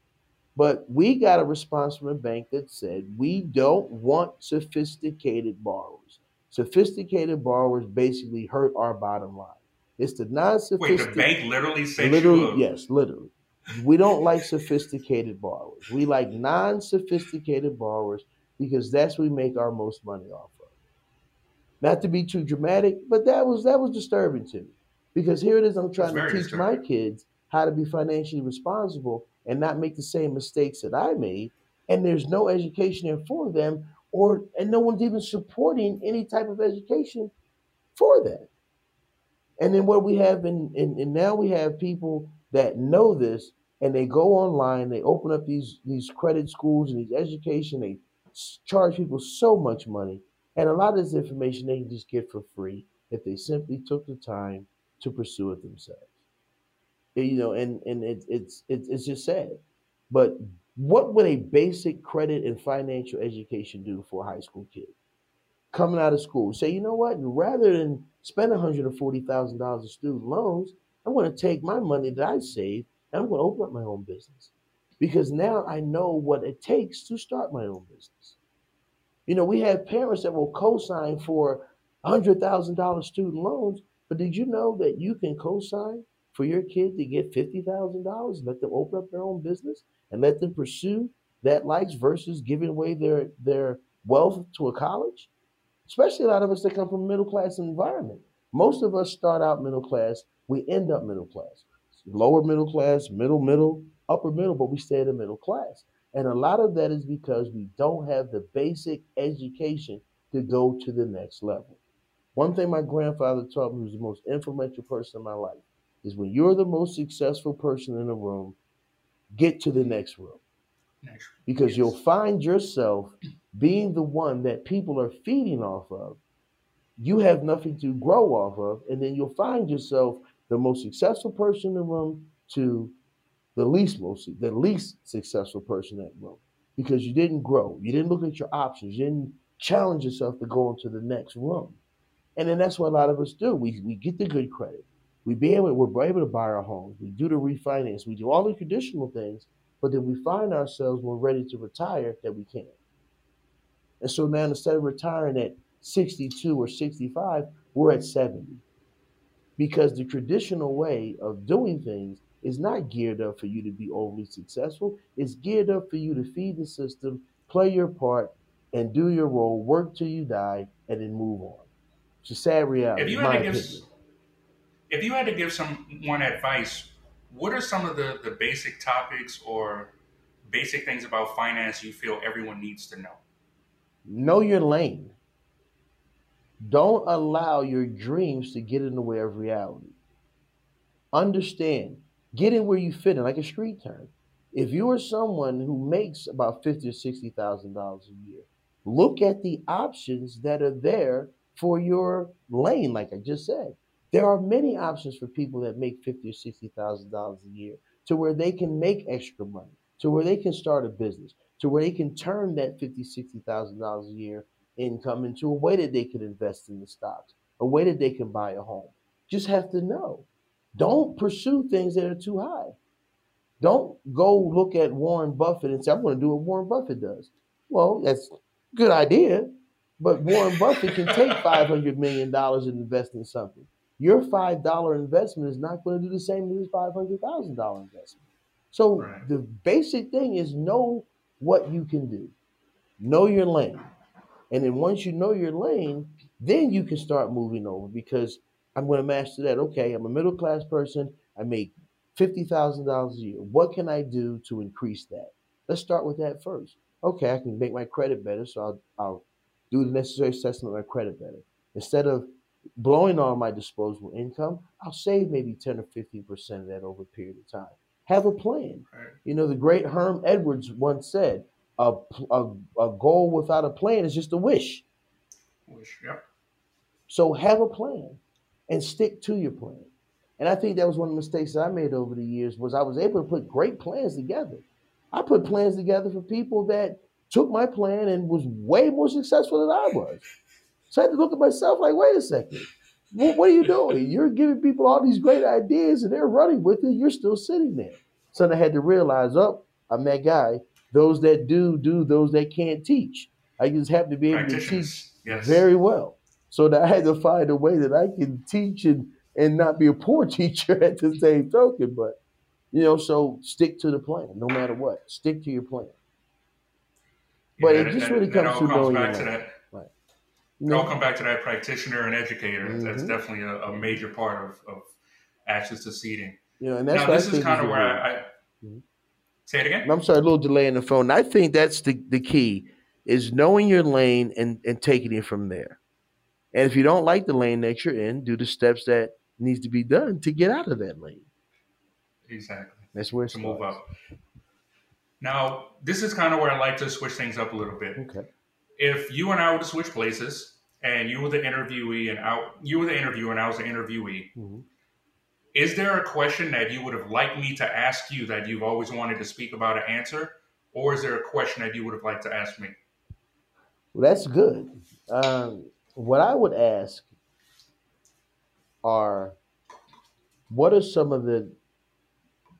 but we got a response from a bank that said we don't want sophisticated borrowers. Sophisticated borrowers basically hurt our bottom line. It's the non-sophisticated. the bank literally you Literally, yes, literally. We don't like sophisticated borrowers. We like non-sophisticated borrowers because that's what we make our most money off of. Not to be too dramatic, but that was that was disturbing to me. Because here it is, I'm trying to teach my kids how to be financially responsible and not make the same mistakes that I made. And there's no education there for them, or and no one's even supporting any type of education for that. And then what we have in, in and now we have people that know this and they go online, they open up these these credit schools and these education, they charge people so much money. And a lot of this information they can just get for free if they simply took the time to pursue it themselves. You know, and and it, it's it's it's just sad. But what would a basic credit and financial education do for a high school kid? coming out of school say, you know what? Rather than spend $140,000 in student loans, I'm going to take my money that I saved and I'm going to open up my own business because now I know what it takes to start my own business. You know, we have parents that will co-sign for $100,000 student loans, but did you know that you can co-sign for your kid to get $50,000 and let them open up their own business and let them pursue that life versus giving away their their wealth to a college? especially a lot of us that come from a middle class environment. Most of us start out middle class, we end up middle class. Lower middle class, middle, middle, upper middle, but we stay in the middle class. And a lot of that is because we don't have the basic education to go to the next level. One thing my grandfather taught me was the most influential person in my life is when you're the most successful person in a room, get to the next room. Next. Because Yes. you'll find yourself being the one that people are feeding off of. You have nothing to grow off of, and then you'll find yourself the most successful person in the room to the least most the least successful person in that room because you didn't grow you didn't look at your options you didn't challenge yourself to go into the next room and then that's what a lot of us do. We, we get the good credit. We be able we're able to buy our homes. We do the refinance. We do all the traditional things but then we find ourselves when we're ready to retire that we can't. And so now instead of retiring at 62 or 65 we're at 70 because the traditional way of doing things is not geared up for you to be overly successful. It's geared up for you to feed the system, play your part, and do your role, work till you die, and then move on. It's a reality. If you had to give, opinion. if you had to give someone advice, what are some of the, the basic topics or basic things about finance you feel everyone needs to know? Know your lane. Don't allow your dreams to get in the way of reality. Understand, get in where you fit in, like a street term. If you are someone who makes about fifty or sixty thousand dollars a year, look at the options that are there for your lane. Like I just said, there are many options for people that make fifty or sixty thousand dollars a year to where they can make extra money, to where they can start a business, to where they can turn that fifty, sixty thousand dollars a year income into a way that they can invest in the stocks, a way that they can buy a home. Just have to know. Don't pursue things that are too high. Don't go look at Warren Buffett and say, I'm going to do what Warren Buffett does. Well, that's a good idea, but Warren Buffett can take $500 million and invest in something. Your $5 investment is not going to do the same as his $500,000 investment. So Right. the basic thing is know what you can do, know your lane. And then once you know your lane, then you can start moving over because I'm going to master that. Okay, I'm a middle class person. I make fifty thousand dollars a year. What can I do to increase that? Let's start with that first. Okay, I can make my credit better, so I'll, I'll do the necessary assessment of my credit better. Instead of blowing all my disposable income, I'll save maybe ten or fifteen percent of that over a period of time. Have a plan. Right. You know, the great Herm Edwards once said, a, a, a goal without a plan is just a wish. Wish, yep. So have a plan and stick to your plan. And I think that was one of the mistakes that I made over the years was I was able to put great plans together. I put plans together for people that took my plan and was way more successful than I was. So I had to look at myself like, wait a second. What, what are you doing? You're giving people all these great ideas and they're running with it. You're still sitting there. So I had to realize, oh, I'm that guy. Those that do, do. Those that can't teach. I just happen to be able to teach Yes. very well. So that I had to find a way that I can teach and, and not be a poor teacher at the same token. But you know, so stick to the plan, no matter what. Stick to your plan. But it just that- really that comes to knowing back to that. You It all come back to that practitioner and educator. That's Mhm. definitely a, a major part of, of access to seating. You know, and that's now, this is kind of where. I, I Mhm. say it again. I'm sorry, a little delay in the phone. I think that's the, the key is knowing your lane and, and taking it from there. And if you don't like the lane that you're in, do the steps that needs to be done to get out of that lane. Exactly. That's where it To move up. Now, this is kind of where I like to switch things up a little bit. Okay. If you and I were to switch places, and you were the interviewee, and I, you were the interviewer, and I was the interviewee, Mhm. is there a question that you would have liked me to ask you that you've always wanted to speak about or answer, or is there a question that you would have liked to ask me? Well, that's good. Um, what I would ask are what are some of the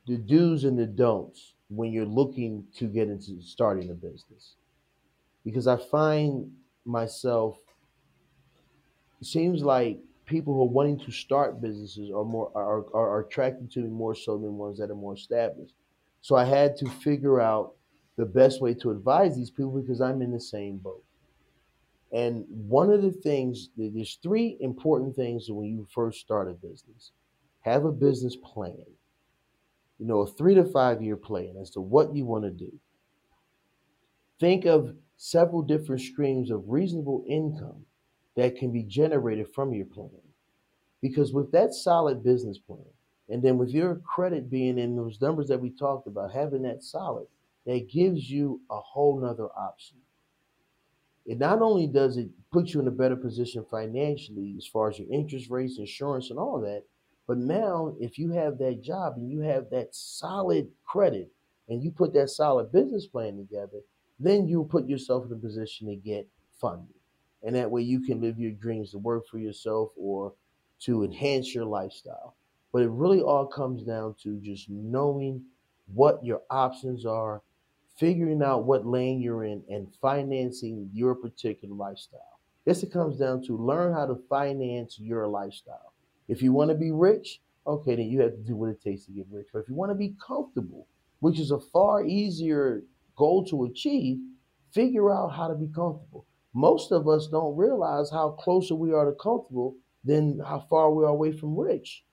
the do's and the don'ts when you're looking to get into starting a business? Because I find myself it seems like people who are wanting to start businesses are more are, are, are attracted to me more so than ones that are more established. So I had to figure out the best way to advise these people because I'm in the same boat. And one of the things, there's three important things when you first start a business. Have a business plan, you know, a three to five year plan as to what you want to do. think of several different streams of reasonable income that can be generated from your plan. Because with that solid business plan, and then with your credit being in those numbers that we talked about, having that solid, that gives you a whole nother option. It not only does it put you in a better position financially as far as your interest rates, insurance, and all that, but now if you have that job and you have that solid credit and you put that solid business plan together, then you put yourself in a position to get funded. And that way you can live your dreams to work for yourself or to enhance your lifestyle. But it really all comes down to just knowing what your options are, figuring out what lane you're in, and financing your particular lifestyle. This it comes down to learn how to finance your lifestyle. If you want to be rich, okay, then you have to do what it takes to get rich. But if you want to be comfortable, which is a far easier goal to achieve, figure out how to be comfortable. Most of us don't realize how closer we are to comfortable than how far we are away from rich.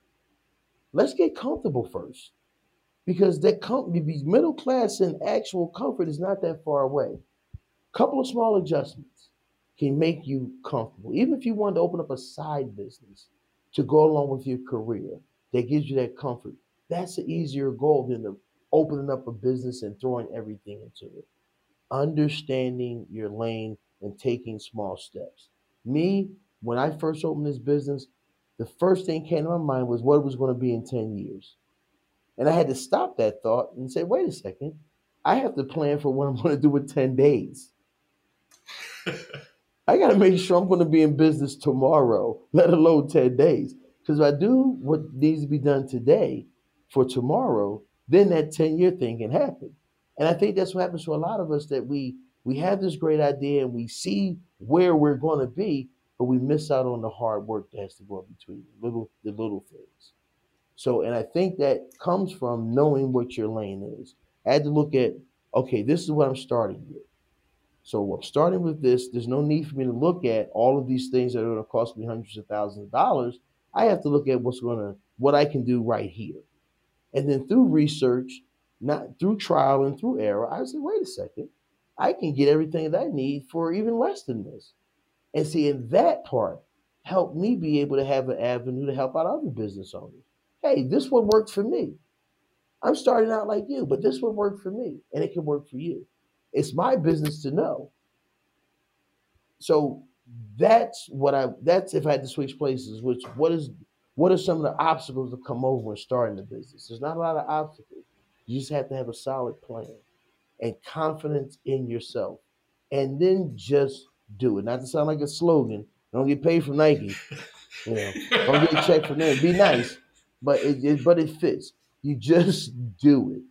Let's get comfortable first. Because that com- middle class and actual comfort is not that far away. A couple of small adjustments can make you comfortable. Even if you want to open up a side business to go along with your career that gives you that comfort, that's an easier goal than to opening up a business and throwing everything into it. Understanding your lane and taking small steps. Me, when I first opened this business, the first thing came to my mind was what it was going to be in 10 years. And I had to stop that thought and say, wait a second, I have to plan for what I'm going to do in 10 days. I got to make sure I'm going to be in business tomorrow, let alone 10 days. Because if I do what needs to be done today for tomorrow, then that 10 year thing can happen. And I think that's what happens to a lot of us that we we have this great idea and we see where we're going to be, but we miss out on the hard work that has to go between the little the little things. So, and I think that comes from knowing what your lane is. I had to look at, okay, this is what I'm starting with. So I'm starting with this. There's no need for me to look at all of these things that are going to cost me hundreds of thousands of dollars. I have to look at what's going to what I can do right here. And then through research, not through trial and through error, I said, wait a second, I can get everything that I need for even less than this. And see, in that part helped me be able to have an avenue to help out other business owners. Hey, this one worked for me. I'm starting out like you, but this one worked for me, and it can work for you. It's my business to know. So that's what I that's if I had to switch places, which what is what are some of the obstacles that come over when starting a business? There's not a lot of obstacles. You just have to have a solid plan and confidence in yourself. And then just do it. Not to sound like a slogan. Don't get paid from Nike. You know, don't get a check from them. Be nice, but it, it but it fits. You just do it.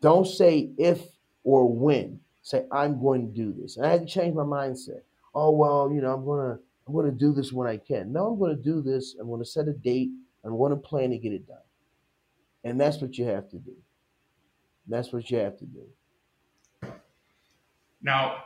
Don't say if or when. Say I'm going to do this. And I had to change my mindset. Oh well, you know, I'm gonna I'm going to do this when I can. No, I'm going to do this. I'm going to set a date. I'm going to plan to get it done. And that's what you have to do. That's what you have to do. Now,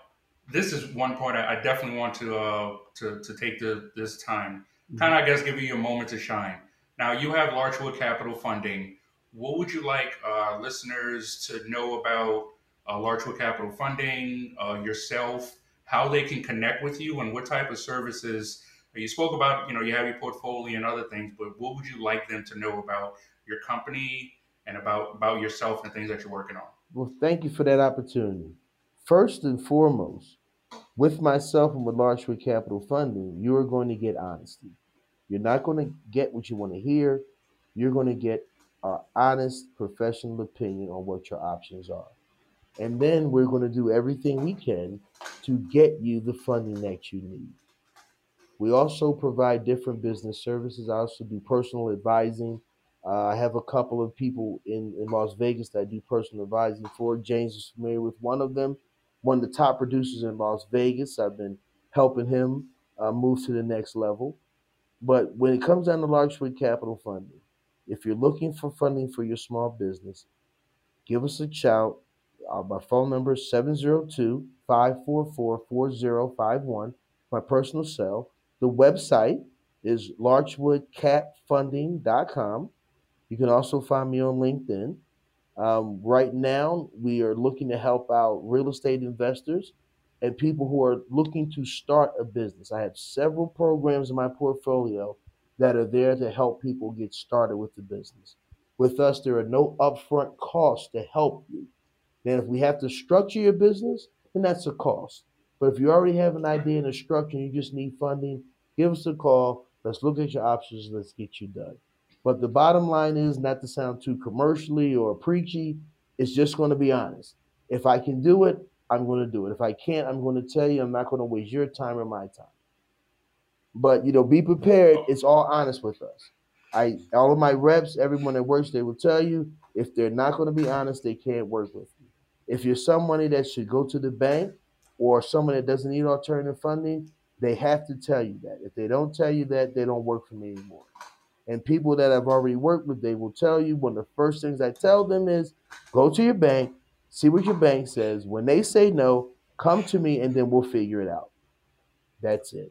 this is one point I, definitely want to uh, to, to take the, this time. Mm-hmm. Kind of, I guess, give you a moment to shine. Now, you have Larchwood Capital Funding. What would you like uh, listeners to know about uh, Larchwood Capital Funding, uh, yourself, how they can connect with you and what type of services. You spoke about you know you have your portfolio and other things but what would you like them to know about your company and about about yourself and things that you're working on? Well thank you for that opportunity. First and foremost with myself and with larchwood capital funding you are going to get honesty. You're not going to get what you want to hear. You're going to get our honest professional opinion on what your options are and then we're going to do everything we can to get you the funding that you need. We also provide different business services. I also do personal advising. Uh, I have a couple of people in, in Las Vegas that I do personal advising for. James is familiar with one of them, one of the top producers in Las Vegas. I've been helping him uh, move to the next level. But when it comes down to Larchwood Capital Funding, if you're looking for funding for your small business, give us a shout uh, my phone number is 702 544 4051, my personal cell. The website is larchwoodcapfunding.com. You can also find me on LinkedIn. Um, right now, we are looking to help out real estate investors and people who are looking to start a business. I have several programs in my portfolio that are there to help people get started with the business. With us, there are no upfront costs to help you. Then, if we have to structure your business, then that's a cost. But if you already have an idea and a structure and you just need funding, give us a call. Let's look at your options. Let's get you done. But the bottom line is not to sound too commercially or preachy. It's just going to be honest. If I can do it, I'm going to do it. If I can't, I'm going to tell you I'm not going to waste your time or my time. But you know, be prepared. It's all honest with us. I all of my reps, everyone that works, they will tell you if they're not going to be honest, they can't work with. If you're somebody that should go to the bank or someone that doesn't need alternative funding, they have to tell you that. If they don't tell you that, they don't work for me anymore. And people that I've already worked with, they will tell you one of the first things I tell them is go to your bank, see what your bank says. When they say no, come to me and then we'll figure it out. That's it.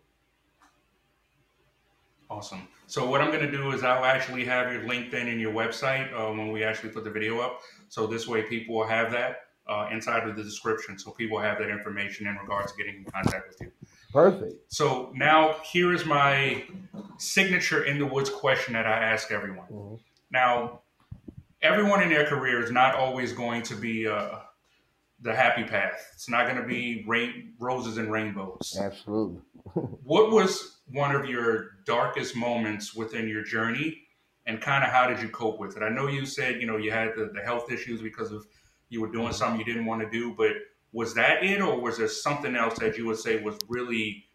Awesome. So what I'm going to do is I'll actually have your LinkedIn and your website uh, when we actually put the video up. So this way people will have that uh, inside of the description. So people have that information in regards to getting in contact with you. Perfect. So now here is my signature in the woods question that I ask everyone. Mhm. Now, everyone in their career is not always going to be uh, the happy path. It's not going to be rain, roses and rainbows. Absolutely. What was one of your darkest moments within your journey, and kind of how did you cope with it? I know you said you know you had the, the health issues because of you were doing something you didn't want to do, but was that it, or was there something else that you would say was really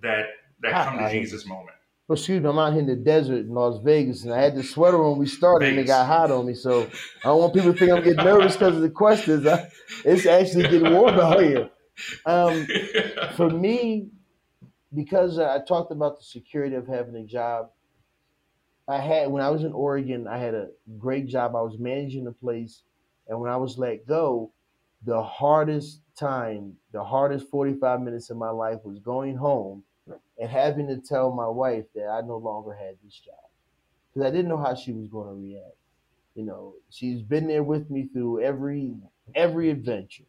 that that I- come to I- Jesus moment? Well, excuse me, I'm out here in the desert in Las Vegas, and I had the sweater on. We started, and it got hot on me. So I don't want people to think I'm getting nervous because of the questions. I, it's actually getting warm out here. Um, for me, because I talked about the security of having a job, I had when I was in Oregon, I had a great job. I was managing the place, and when I was let go, the hardest time, the hardest 45 minutes of my life was going home and having to tell my wife that I no longer had this job because I didn't know how she was going to react. You know, she's been there with me through every every adventure,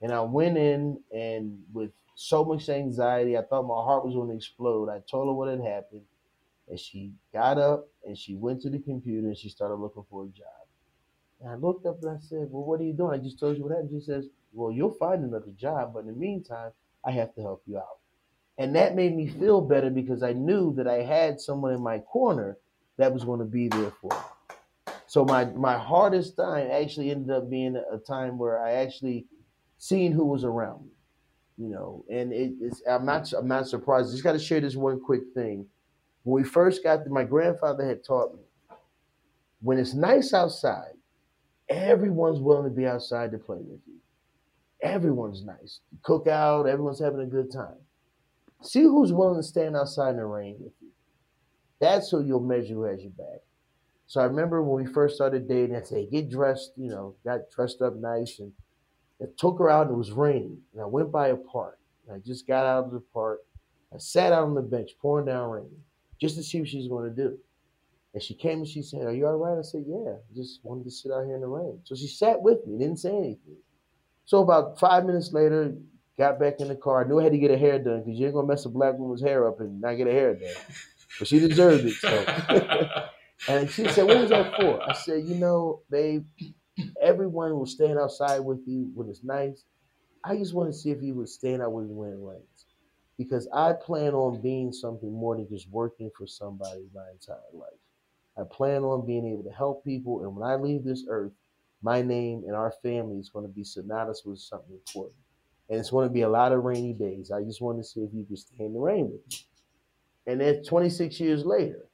and I went in and with so much anxiety, I thought my heart was going to explode. I told her what had happened, and she got up and she went to the computer and she started looking for a job. And I looked up and I said, "Well, what are you doing?" I just told you what happened. She says, "Well, you'll find another job, but in the meantime, I have to help you out." And that made me feel better because I knew that I had someone in my corner that was going to be there for me. So my my hardest time actually ended up being a time where I actually seen who was around me, you know. And it, it's I'm not I'm not surprised. Just got to share this one quick thing. When we first got there, my grandfather had taught me when it's nice outside, everyone's willing to be outside to play with you. Everyone's nice. Cook out, everyone's having a good time. See who's willing to stand outside in the rain with you. That's who you'll measure who has your back. So I remember when we first started dating, I said, get dressed, you know, got dressed up nice and I took her out and it was raining. And I went by a park. I just got out of the park. I sat out on the bench, pouring down rain, just to see what she was going to do. And she came and she said, Are you all right? I said, Yeah, I just wanted to sit out here in the rain. So she sat with me, didn't say anything. So about five minutes later, got back in the car. I knew I had to get her hair done because you ain't gonna mess a black woman's hair up and not get her hair done. But she deserved it. So and she said, What was that for? I said, You know, babe, everyone will stand outside with you when it's nice. I just want to see if you would stand out with me when it rains. Because I plan on being something more than just working for somebody my entire life. I plan on being able to help people. And when I leave this earth, my name and our family is going to be synonymous with something important. And it's going to be a lot of rainy days. I just want to see if you can stay in the rain with me. And then 26 years later,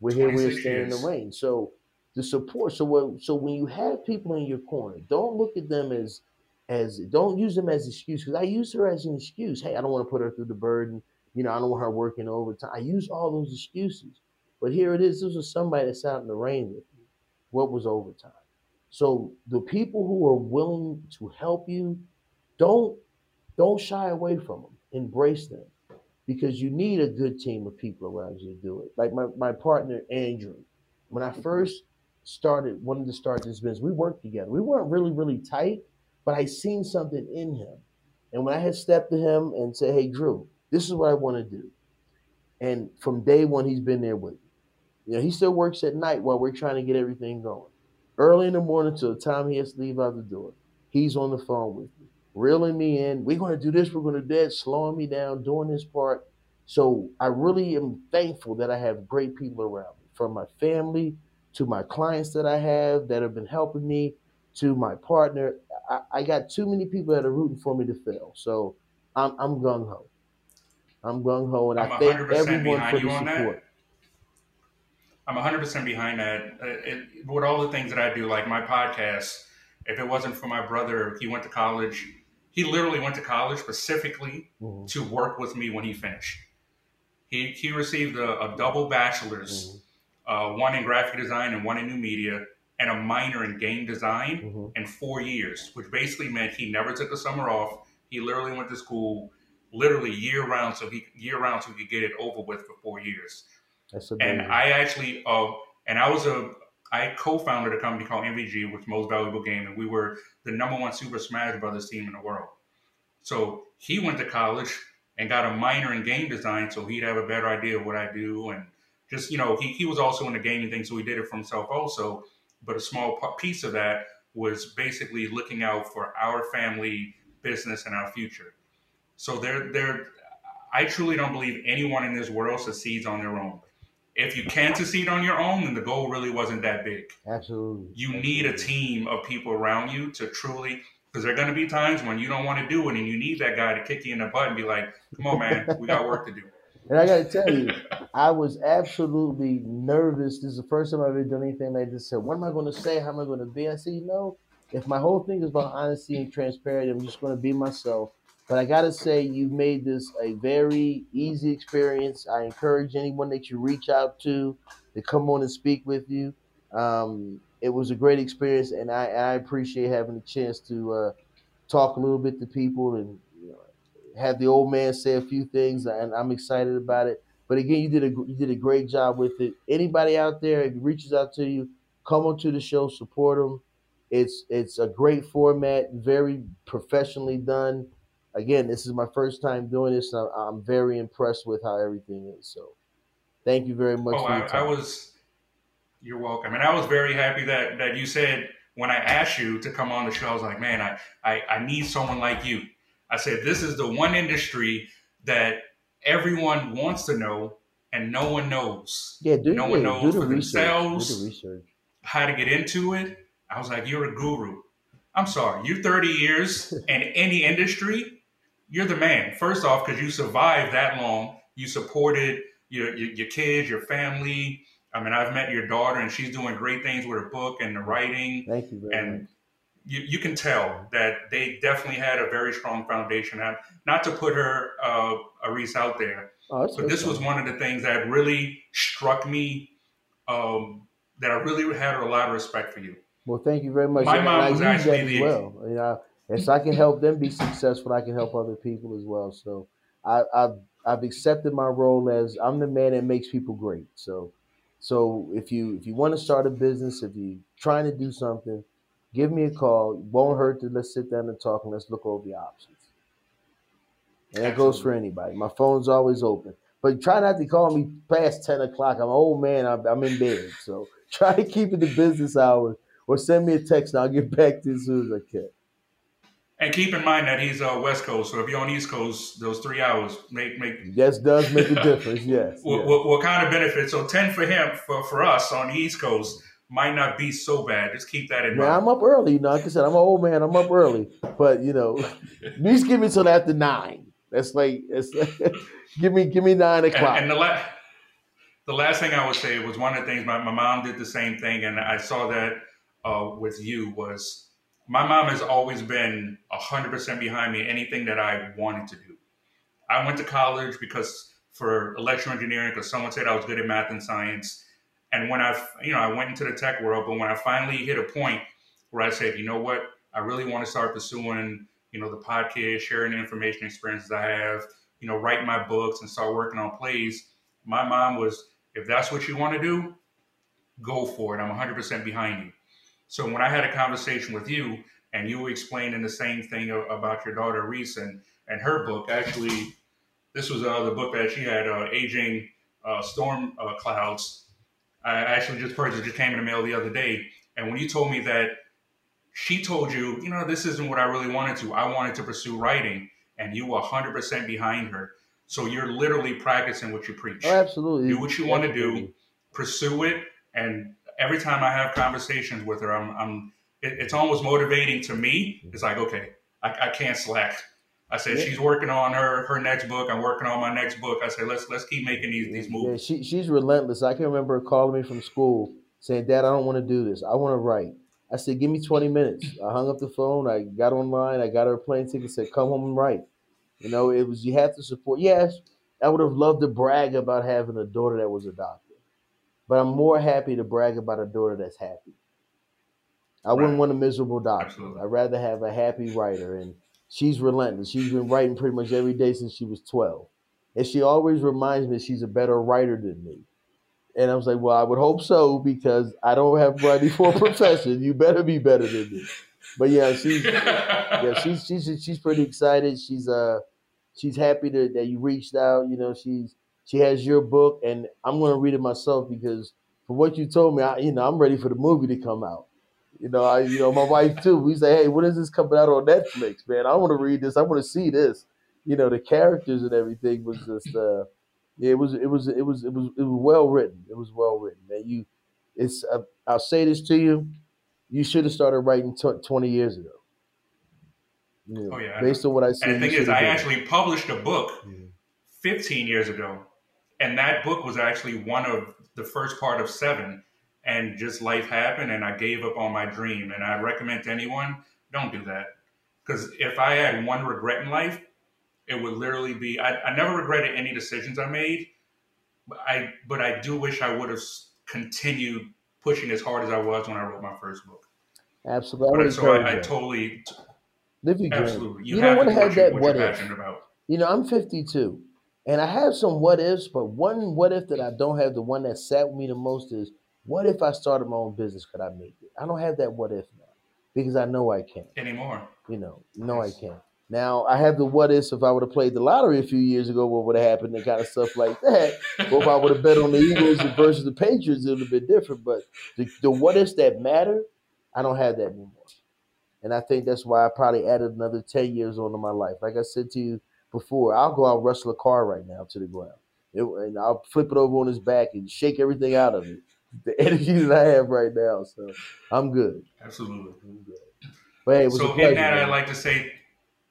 we're here, we're 26 staying in the rain. So the support. So what, so when you have people in your corner, don't look at them as as don't use them as excuse because I use her as an excuse. Hey, I don't want to put her through the burden. You know, I don't want her working overtime. I use all those excuses. But here it is. This was somebody that's out in the rain with you. What was overtime? So the people who are willing to help you, don't don't shy away from them. Embrace them because you need a good team of people around you to do it. Like my, my partner Andrew. When I mm-hmm. first started wanted to start this business, we worked together. We weren't really really tight, but I seen something in him, and when I had stepped to him and said, "Hey, Drew, this is what I want to do," and from day one, he's been there with me. You know, he still works at night while we're trying to get everything going. Early in the morning till the time he has to leave out the door, he's on the phone with me, reeling me in. We're going to do this. We're going to do that, slowing me down, doing this part. So I really am thankful that I have great people around me, from my family to my clients that I have that have been helping me to my partner. I, I got too many people that are rooting for me to fail. So I'm, I'm gung ho. I'm gung ho, and I'm I thank everyone for the support. that. I'm 100% behind that. Uh, it, with all the things that I do, like my podcast, if it wasn't for my brother, he went to college. He literally went to college specifically Mhm. to work with me when he finished. He, he received a, a double bachelor's, uh, one in graphic design and one in new media, and a minor in game design Mhm. in four years, which basically meant he never took a summer off. He literally went to school literally year round, so he year round so he could get it over with for four years. That's amazing. And I actually, uh, and I was a, I co-founded a company called MVG, which Most Valuable Game, and we were the number one Super Smash Brothers team in the world. So he went to college and got a minor in game design, so he'd have a better idea of what I do, and just you know, he he was also in the gaming thing, so he did it for himself also. But a small piece of that was basically looking out for our family business and our future. So there, there, I truly don't believe anyone in this world succeeds on their own. If you can succeed on your own, then the goal really wasn't that big. Absolutely. You need a team of people around you to truly, because there are going to be times when you don't want to do it, and you need that guy to kick you in the butt and be like, "Come on, man, we got work to do." And I got to tell you, I was absolutely nervous. This is the first time I've ever done anything like this. Said, what am I going to say? How am I going to be? I said, you know, if my whole thing is about honesty and transparency, I'm just going to be myself. But I got to say, you've made this a very easy experience. I encourage anyone that you reach out to to come on and speak with you. Um, it was a great experience, and I, I appreciate having the chance to uh, talk a little bit to people and you know, have the old man say a few things, and I'm excited about it. But again, you did a you did a great job with it. Anybody out there, if reaches out to you, come onto the show, support them. It's it's a great format, very professionally done. Again, this is my first time doing this. So I'm very impressed with how everything is. So, thank you very much Oh, for I, I was. You're welcome, and I was very happy that that you said when I asked you to come on the show. I was like, man, I I, I need someone like you. I said this is the one industry that everyone wants to know and no one knows yeah, do, no yeah, one do knows the for research. themselves. Do the research. how to get into it. I was like, you're a guru. I'm sorry, you're 30 years in any industry, you're the man. First off, because you survived that long, you supported your, your your kids, your family. I mean, I've met your daughter, and she's doing great things with her book and the writing. Thank you very much. And you, you can tell that they definitely had a very strong foundation. And Not to put her uh, Aris out there, Oh, but this was one of the things that really struck me. Um, that I really had a lot of respect for you. Well, thank you very much. My And mom I was actually the- well. You know, if I can help them be successful, I can help other people as well. So I, I've I've accepted my role as I'm the man that makes people great. So so if you if you want to start a business, if you're trying to do something, give me a call. It won't hurt to let's sit down and talk and let's look over the options. And that goes for anybody. My phone's always open. But try not to call me past 10 o'clock. I'm an old man. I'm, I'm in bed. So try to keep it to business hours or send me a text and I'll get back to you as soon as I can. And keep in mind that he's uh, West Coast, so if you're on East Coast, those three hours make make Yes, does make a difference. Yes. what, yes. what, what kind of benefit. So ten for him for, for us on the East Coast might not be so bad. Just keep that in Now mind. I'm up early, you know. Like I said, I'm an old man. I'm up early, but you know, at least give me till after nine. That's like, it's give me, give me nine And, o'clock. and the last the last thing I would say was one of the things my, my mom did the same thing, and I saw that uh, with you was my mom has always been hundred percent behind me. Anything that I wanted to do, I went to college because for electrical engineering because someone said I was good at math and science. And when I, you know, I went into the tech world, but when I finally hit a point where I said, you know what, I really want to start pursuing, you know, the podcast, sharing the information experiences I have, you know, write my books and start working on plays. My mom was, if that's what you want to do, go for it. I'm 100% behind you. So when I had a conversation with you and you were explaining the same thing about your daughter Reese and, and her book, actually, this was another book that she had, uh, Aging uh, Storm uh, Clouds. I actually just purchased, just came in the mail the other day. And when you told me that she told you, you know, this isn't what I really wanted to, I wanted to pursue writing, and you were 100% behind her. So you're literally practicing what you preach. Oh, absolutely. Do what you want to do, pursue it, and every time I have conversations with her, I'm, I'm it, it's almost motivating to me. It's like, okay, I, I can't slack. I said yeah. she's working on her her next book. I'm working on my next book. I said let's let's keep making these these moves. Yeah, she, she's relentless. I can remember her calling me from school saying, "Dad, I don't want to do this. I want to write." I said, "Give me 20 minutes." I hung up the phone. I got online. I got her a plane ticket. Said, "Come home and write." You know, it was you have to support. Yes, I would have loved to brag about having a daughter that was adopted. But I'm more happy to brag about a daughter that's happy. I wouldn't want a miserable doctor. Absolutely. I'd rather have a happy writer, and she's relentless. She's been writing pretty much every day since she was 12. And she always reminds me she's a better writer than me. And I was like, well, I would hope so because I don't have money for a profession. You better be better than me. But yeah, she's yeah, she's she's she's pretty excited. She's uh she's happy to, that you reached out. You know, she's she has your book, and I'm going to read it myself because from what you told me, I, you know, I'm ready for the movie to come out. You know, I, you know, my wife too. We say, hey, when is this coming out on Netflix, man? I want to read this. I want to see this. You know, the characters and everything was just, uh, yeah, it was, it was, it was, it was, it was well written. It was well written, man. You, it's, uh, I'll say this to you, you should have started writing t- 20 years ago. You know, oh yeah. Based on what I see. And the thing is, I actually published a book yeah. 15 years ago and that book was actually one of the first part of seven. And just life happened and i gave up on my dream. And i recommend to anyone don't do that. Because if i had one regret in life it would literally be I, I never regretted any decisions i made but i but i do wish i would have continued pushing as hard as i was when i wrote my first book. Absolutely. But, uh, so I, I, totally live your absolutely. You, you, know what had that what, what if? about. you know i'm 52 and I have some what ifs, but one what if that I don't have, the one that sat with me the most is what if I started my own business? Could I make it? I don't have that what if now because I know I can't Anymore. You know, no, I can't. Now I have the what ifs if I would have played the lottery a few years ago, what would have happened and kind of stuff like that. or if I would have bet on the Eagles versus the Patriots, it would have been different. But the, the what ifs that matter, I don't have that anymore. And I think that's why I probably added another 10 years onto my life. Like I said to you, before. I'll go out and wrestle a car right now to the ground. It, and I'll flip it over on his back and shake everything out of it. The energy that I have right now. So I'm good. Absolutely. I'm good. But hey, so in that, man. I'd like to say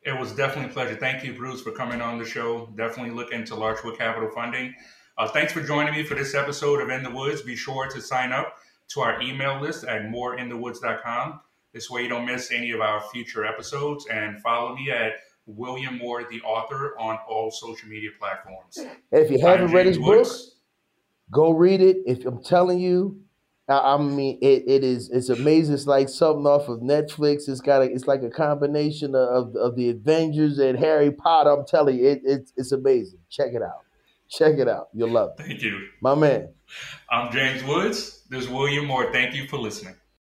it was definitely a pleasure. Thank you, Bruce, for coming on the show. Definitely look into Larchwood Capital Funding. Uh, thanks for joining me for this episode of In the Woods. Be sure to sign up to our email list at moreinthewoods.com. This way you don't miss any of our future episodes. And follow me at William Moore, the author, on all social media platforms. If you haven't read his book, go read it. If I'm telling you, I, I mean, it, it is it's amazing. It's like something off of Netflix. It's got a, it's like a combination of, of the Avengers and Harry Potter. I'm telling you, it, it's it's amazing. Check it out. Check it out. You'll love it. Thank you, my man. I'm James Woods. This is William Moore. Thank you for listening.